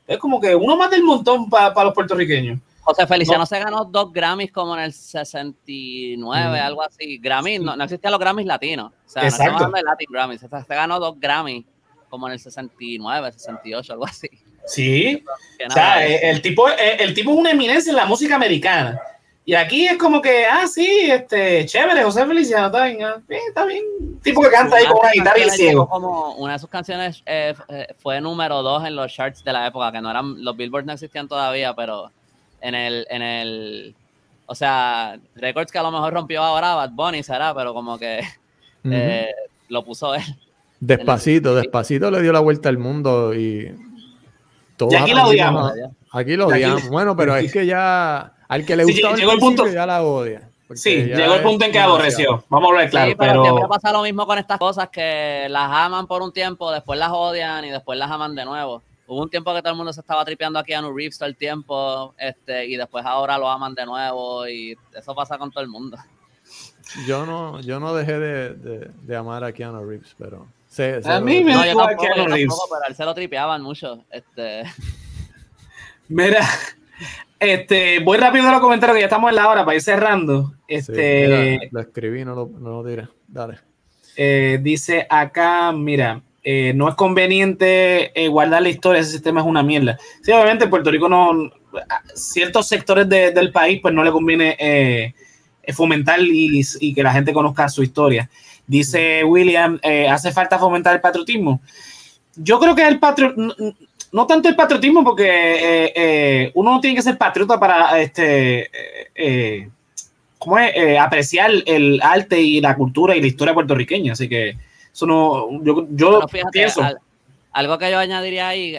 [SPEAKER 1] es como que uno más del montón para los puertorriqueños.
[SPEAKER 3] José Feliciano se ganó dos Grammys como en el 69, algo así. Grammy, no, no existían los Grammys latinos. O sea, no estamos hablando de Latin Grammys. Se, se ganó dos Grammys como en el 69, 68, algo así.
[SPEAKER 1] Sí. O sea, el tipo, el tipo es una eminencia en la música americana. Y aquí es como que, ah, sí, este, chévere, José Feliciano, está bien, ah, está bien. Tipo que canta ahí con una guitarra y ciego.
[SPEAKER 3] Como una de sus canciones eh, eh, fue número dos en los charts de la época, que no eran, los Billboards no existían todavía, pero en el, en el, o sea, records que a lo mejor rompió ahora Bad Bunny será, pero como que eh, lo puso él.
[SPEAKER 2] Despacito, despacito le dio la vuelta al mundo y...
[SPEAKER 1] y aquí lo odiamos.
[SPEAKER 2] Aquí lo odiamos. Bueno, pero es que ya al que le gusta
[SPEAKER 1] llegó el punto,
[SPEAKER 2] ya la odia.
[SPEAKER 1] Sí, llegó el punto en que aborreció. Vamos a ver, claro. Sí, pero,
[SPEAKER 3] siempre pasa lo mismo con estas cosas que las aman por un tiempo, después las odian y después las aman de nuevo. Hubo un tiempo que todo el mundo se estaba tripeando aquí a Keanu Reeves todo el tiempo, este, y después ahora lo aman de nuevo, y eso pasa con todo el mundo.
[SPEAKER 2] Yo no, yo no dejé de, de, amar a Keanu Reeves, pero.
[SPEAKER 1] a mí me no, yo
[SPEAKER 3] tampoco, Keanu Reeves. pero él se lo tripeaban mucho. Este.
[SPEAKER 1] Mira, este, voy rápido a los comentarios que ya estamos en la hora para ir cerrando. Este,
[SPEAKER 2] lo escribí, no lo, no lo diré. Dale.
[SPEAKER 1] Eh, dice acá, mira, eh, no es conveniente eh, guardar la historia, ese sistema es una mierda. Sí, obviamente en Puerto Rico no, ciertos sectores del país pues no le conviene fomentar y, y, que la gente conozca su historia. Dice William, ¿hace falta fomentar el patriotismo? Yo creo que el patriotismo no tanto el patriotismo, porque eh, eh, uno no tiene que ser patriota para este, eh, ¿cómo es? apreciar el arte y la cultura y la historia puertorriqueña. Así que eso no, yo, yo pienso.
[SPEAKER 3] algo que yo añadiría ahí,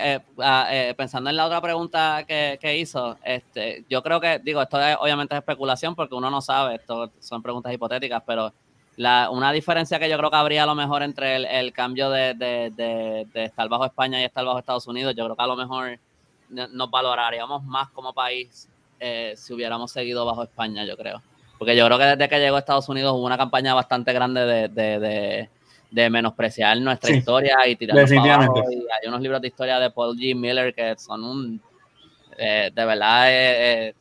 [SPEAKER 3] pensando en la otra pregunta que, que, hizo, este, yo creo que, digo, esto obviamente es especulación porque uno no sabe, esto son preguntas hipotéticas, pero la, una diferencia que yo creo que habría a lo mejor entre el, cambio de, de, estar bajo España y estar bajo Estados Unidos, yo creo que a lo mejor nos valoraríamos más como país eh, si hubiéramos seguido bajo España, yo creo. Porque yo creo que desde que llegó a Estados Unidos hubo una campaña bastante grande de, de menospreciar nuestra historia y tirarnos abajo. Y hay unos libros de historia de Paul G. Miller que son un... Eh, de verdad... Eh,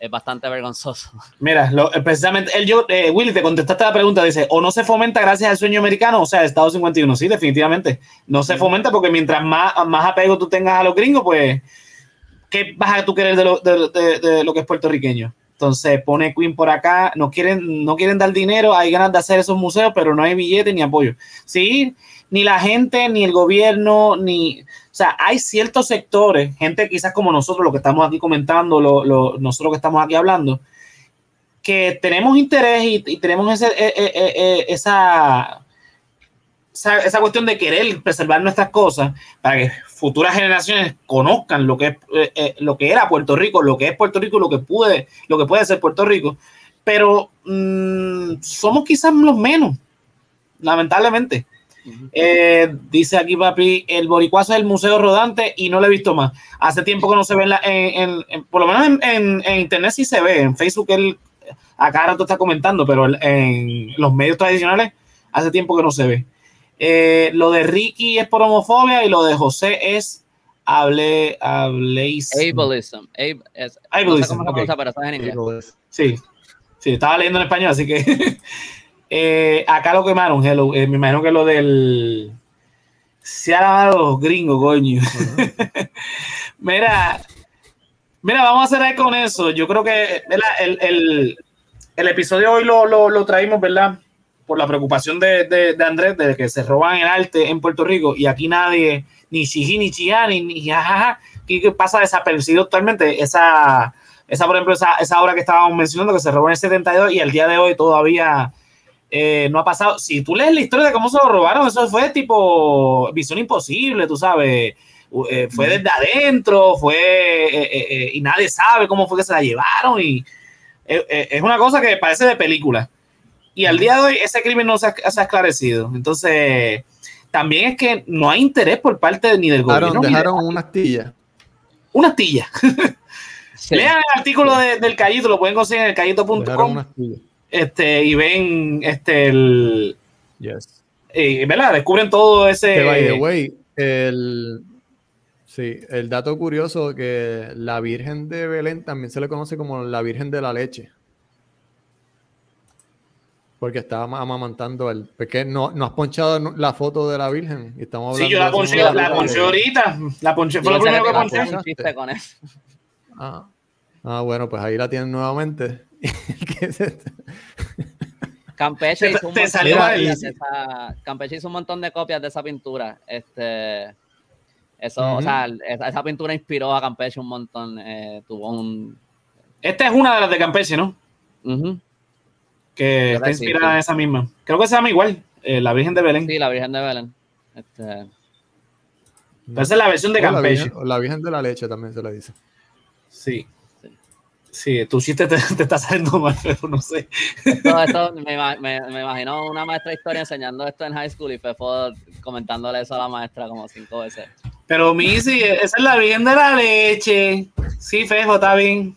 [SPEAKER 3] es bastante vergonzoso.
[SPEAKER 1] Mira, eh, precisamente, él, yo, eh, Willy, te contestaste la pregunta, dice, o no se fomenta gracias al sueño americano, o sea, Estado 51, sí, definitivamente, no se fomenta porque mientras más, más apego tú tengas a los gringos, pues, ¿qué vas a tú querer de lo, de, lo que es puertorriqueño? Entonces pone Queen por acá, no quieren, no quieren dar dinero, hay ganas de hacer esos museos, pero no hay billete ni apoyo. Sí, ni la gente, ni el gobierno, ni, o sea, hay ciertos sectores, gente quizás como nosotros, lo que estamos aquí comentando, lo, nosotros que estamos aquí hablando, que tenemos interés y, tenemos ese, e, e, e, esa, esa, cuestión de querer preservar nuestras cosas para que futuras generaciones conozcan lo que, es, eh, eh, lo que era Puerto Rico, lo que es Puerto Rico, lo que puede, lo que puede ser Puerto Rico. Pero mm, somos quizás los menos, lamentablemente. Eh, dice aquí, papi, el boricuazo es el museo rodante y no lo he visto más. Hace tiempo que no se ve en, en, por lo menos en, internet sí se ve. En Facebook él acá rato está comentando, pero en los medios tradicionales hace tiempo que no se ve. Eh, lo de Ricky es por homofobia y lo de José es hable,
[SPEAKER 3] ableism.
[SPEAKER 1] Ableism. Sí, sí, estaba leyendo en español, así que Eh, acá lo quemaron, hello. Eh, me imagino que lo del. Se ha lavado los gringos, coño. mira, mira, vamos a cerrar con eso. Yo creo que el, el, el, episodio hoy lo, lo, lo, traímos, ¿verdad? Por la preocupación de, de, Andrés de que se roban el arte en Puerto Rico y aquí nadie, ni chiji, ni chía, ni, ni jajaja, que pasa desapercibido totalmente. Esa, esa, por ejemplo, esa, esa obra que estábamos mencionando que se robó en el 72 y al día de hoy todavía eh, no ha pasado. Si tú lees la historia de cómo se lo robaron, eso fue tipo Visión Imposible, tú sabes. Eh, fue desde adentro, fue. Eh, y nadie sabe cómo fue que se la llevaron. Y es una cosa que parece de película. Y al día de hoy ese crimen no se ha, esclarecido. Entonces, también es que no hay interés por parte ni del gobierno.
[SPEAKER 2] Dejaron una astilla.
[SPEAKER 1] Una astilla. Lean el artículo del Callito, lo pueden conseguir en el callito.com este, y ven este el
[SPEAKER 2] yes.
[SPEAKER 1] y, ¿verdad? descubren todo ese
[SPEAKER 2] by the way, el Sí, el dato curioso que la Virgen de Belén también se le conoce como la Virgen de la Leche. Porque estaba amamantando el. Porque no, no has ponchado la foto de la Virgen. Y estamos
[SPEAKER 1] sí, yo la ponché, la, ahorita. La ponché, fue lo primero que ponché.
[SPEAKER 3] con eso.
[SPEAKER 2] Ah. Ah, bueno, pues ahí la tienen nuevamente.
[SPEAKER 3] Campeche hizo, un esa, Campeche hizo un montón de copias de esa pintura. Este, eso, o sea, esa, pintura inspiró a Campeche un montón. Eh, tuvo un.
[SPEAKER 1] Esta es una de las de Campeche, ¿no? Que está inspirada en esa misma. Creo que se llama igual, eh, la Virgen de Belén.
[SPEAKER 3] Sí, la Virgen de Belén. Este...
[SPEAKER 1] esa es la versión de Campeche.
[SPEAKER 2] La virgen, de la leche también se le dice.
[SPEAKER 1] Sí. Sí, tu chiste te, te, está saliendo mal, pero no sé.
[SPEAKER 3] Esto, me, me, me, imagino una maestra de historia enseñando esto en high school y Fefo comentándole eso a la maestra como cinco veces.
[SPEAKER 1] Pero Missy, esa es la Virgen de la leche. Sí, Fejo, está bien.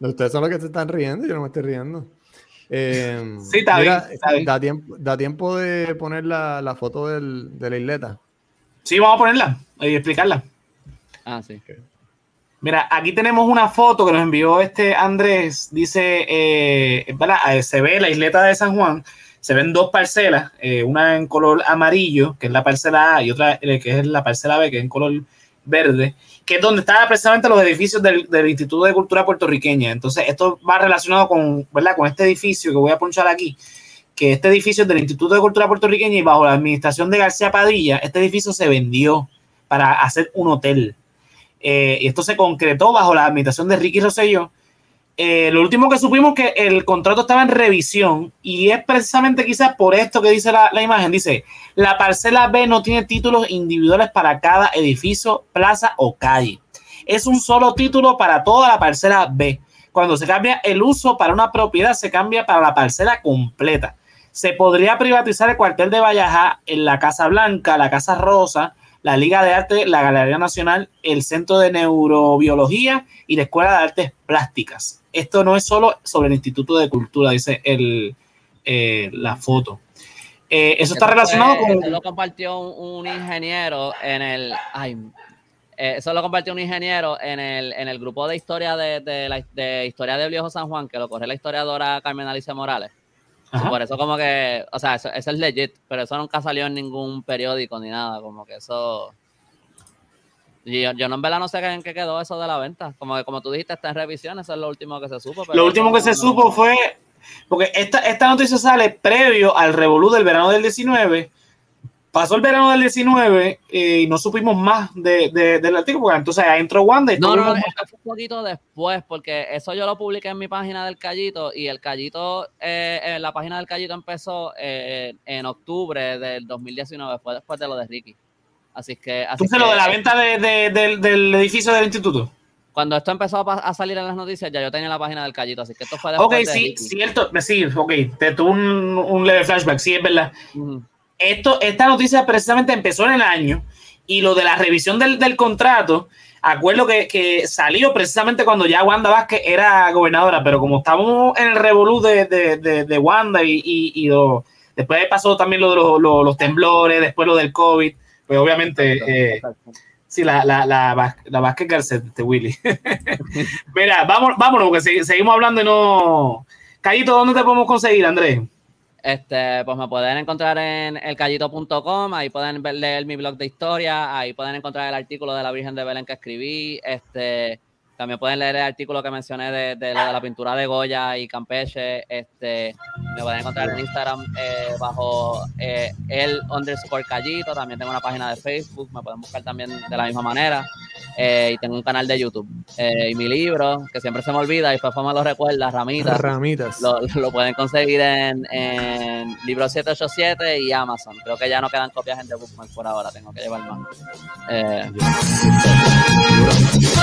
[SPEAKER 2] Ustedes son los que se están riendo, yo no me estoy riendo.
[SPEAKER 1] Eh, sí, está, bien,
[SPEAKER 2] Da, tiempo, da tiempo de poner la, la foto del, de la isleta.
[SPEAKER 1] Sí, vamos a ponerla y explicarla.
[SPEAKER 3] Ah, sí.
[SPEAKER 1] Mira, aquí tenemos una foto que nos envió este Andrés. Dice, eh, eh se ve la isleta de San Juan se ven dos parcelas, eh, una en color amarillo, que es la parcela A, y otra eh, que es la parcela B, que es en color verde, que es donde estaban precisamente los edificios del, Instituto de Cultura Puertorriqueña. Entonces, esto va relacionado con, ¿verdad? con este edificio que voy a ponchar aquí, que este edificio es del Instituto de Cultura Puertorriqueña y bajo la administración de García Padilla, este edificio se vendió para hacer un hotel. Eh, y esto se concretó bajo la administración de Ricky Rosselló eh, lo último que supimos que el contrato estaba en revisión y es precisamente quizás por esto que dice la, imagen. Dice, la parcela B no tiene títulos individuales para cada edificio, plaza o calle. Es un solo título para toda la parcela B. Cuando se cambia el uso para una propiedad, se cambia para la parcela completa. Se podría privatizar el cuartel de Valleja en la Casa Blanca, la Casa Rosa, la Liga de Arte, la Galería Nacional, el Centro de Neurobiología y la Escuela de Artes Plásticas esto no es solo sobre el Instituto de Cultura, dice el, eh, la foto. Eh, eso está relacionado con.
[SPEAKER 3] Eso lo compartió un, ingeniero en el. Ay, eh, eso lo compartió un ingeniero en el, en el grupo de historia de, de, la, de historia de Viejo San Juan, que lo corre la historiadora Carmen Alicia Morales. Por eso, como que. O sea, eso, eso es legit, pero eso nunca salió en ningún periódico ni nada. Como que eso yo, yo no en verdad no sé en qué quedó eso de la venta. Como, como tú dijiste, está en revisión, eso es lo último que se supo.
[SPEAKER 1] lo último que se supo fue, porque esta, esta noticia sale previo al revolú del verano del 19. Pasó el verano del 19 eh, y no supimos más de, del artículo, porque entonces entró Wanda y
[SPEAKER 3] No, no, no, fue un poquito después, porque eso yo lo publiqué en mi página del Callito y el Callito, eh, la página del Callito empezó eh, en octubre del 2019, fue después de lo de Ricky. Así que. Así
[SPEAKER 1] Entonces, lo de la venta del edificio del instituto.
[SPEAKER 3] Cuando esto empezó a, salir en las noticias, ya yo tenía la página del Callito, así que esto fue
[SPEAKER 1] Ok, sí, cierto. Sí, ok, te tuvo un, un leve flashback, sí, es verdad. Esto, esta noticia precisamente empezó en el año y lo de la revisión del, del contrato, acuerdo que, que, salió precisamente cuando ya Wanda Vázquez era gobernadora, pero como estábamos en el revolú de, de, de, Wanda y, y, después pasó también lo de los temblores, después lo del COVID pues obviamente, eh, sí, la, la, la, la Vázquez Garcet de Willy. Mira, vámonos, vámonos, porque seguimos hablando y no. Callito, ¿dónde te podemos conseguir, Andrés?
[SPEAKER 3] Este, pues me pueden encontrar en elcallito.com, ahí pueden leer mi blog de historia, ahí pueden encontrar el artículo de la Virgen de Belén que escribí, este, también pueden leer el artículo que mencioné de, de, la pintura de Goya y Campeche. Este, me pueden encontrar en Instagram eh, bajo eh, el underscore callito. También tengo una página de Facebook. Me pueden buscar también de la misma manera. Eh, y tengo un canal de YouTube. y mi libro, que siempre se me olvida y después me lo recuerda, Ramitas.
[SPEAKER 2] Ramitas.
[SPEAKER 3] Lo, lo pueden conseguir en, en, Libro 787 y Amazon. Creo que ya no quedan copias en The Bookmark por ahora. Tengo que llevar más.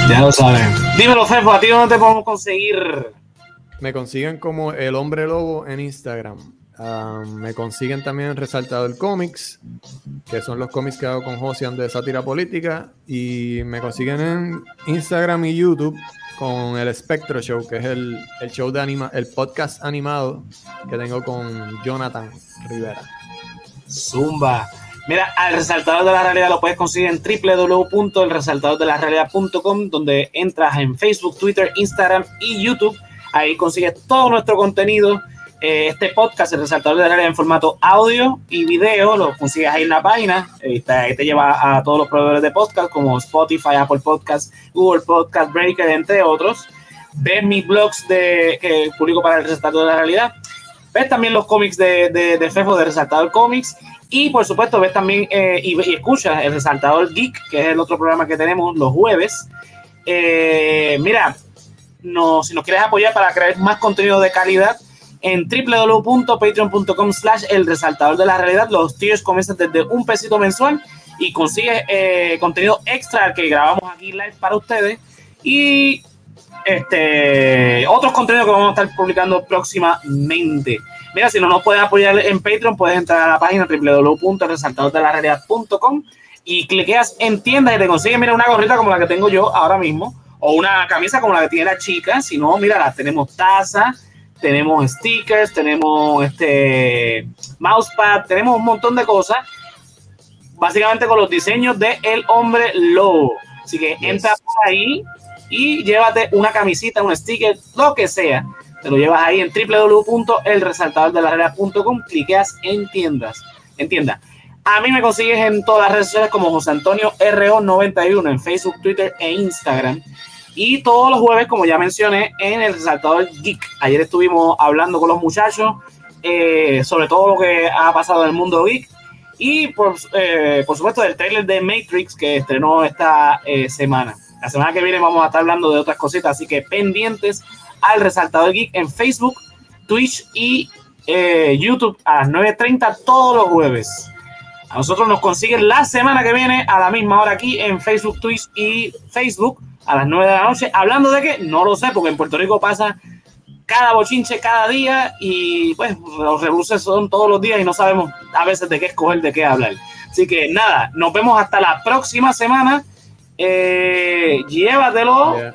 [SPEAKER 1] ya lo saben. Dímelo, Fefo, ¿a ti dónde te podemos conseguir?
[SPEAKER 2] Me consiguen como El Hombre Lobo en Instagram. me consiguen también en Resaltador Comics, que son los cómics que hago con Josian de sátira política. Y me consiguen en Instagram y YouTube con el Spectro Show, que es el, el show de anima, el podcast animado que tengo con Jonathan Rivera.
[SPEAKER 1] Zumba. Mira, al resaltador de la realidad lo puedes conseguir en www.elresaltadordelarealidad.com, donde entras en Facebook, Twitter, Instagram y YouTube. Ahí consigues todo nuestro contenido. Eh, este podcast, El Resaltador de la Realidad, en formato audio y video, lo consigues ahí en la página. Ahí, te lleva a todos los proveedores de podcast, como Spotify, Apple Podcast, Google Podcast, Breaker, entre otros. Ves mis blogs de, que publico para El Resaltador de la Realidad. Ves también los cómics de, de, de Fefo de Resaltador Comics y por supuesto, ves también eh, y, y, escuchas el resaltador Geek, que es el otro programa que tenemos los jueves. Eh, mira, no, si nos quieres apoyar para crear más contenido de calidad, en www.patreon.com slash el resaltador de la realidad, los tiers comienzan desde un pesito mensual y consigues eh, contenido extra que grabamos aquí live para ustedes y este otros contenidos que vamos a estar publicando próximamente. Mira, si no nos puedes apoyar en Patreon, puedes entrar a la página www.resaltadordelarealidad.com y cliqueas en tiendas y te consigues, mira, una gorrita como la que tengo yo ahora mismo, o una camisa como la que tiene la chica. Si no, mira, tenemos tazas, tenemos stickers, tenemos este mousepad, tenemos un montón de cosas, básicamente con los diseños de El Hombre Lobo. Así que entra por ahí y llévate una camisita, un sticker, lo que sea te lo llevas ahí en www.elresaltadordelarealidad.com, cliqueas en tiendas, en tienda. A mí me consigues en todas las redes sociales como José Antonio RO91 en Facebook, Twitter e Instagram. Y todos los jueves, como ya mencioné, en el Resaltador Geek. Ayer estuvimos hablando con los muchachos eh, sobre todo lo que ha pasado en el mundo geek. Y por, eh, por supuesto del trailer de Matrix que estrenó esta eh, semana. La semana que viene vamos a estar hablando de otras cositas, así que pendientes al Resaltador Geek en Facebook, Twitch y eh, YouTube a las 9.30 todos los jueves. A nosotros nos consiguen la semana que viene a la misma hora aquí en Facebook, Twitch y Facebook a las 9 de la noche. Hablando de qué, no lo sé, porque en Puerto Rico pasa cada bochinche cada día y pues los rebuses son todos los días y no sabemos a veces de qué escoger, de qué hablar. Así que nada, nos vemos hasta la próxima semana. Eh, llévatelo.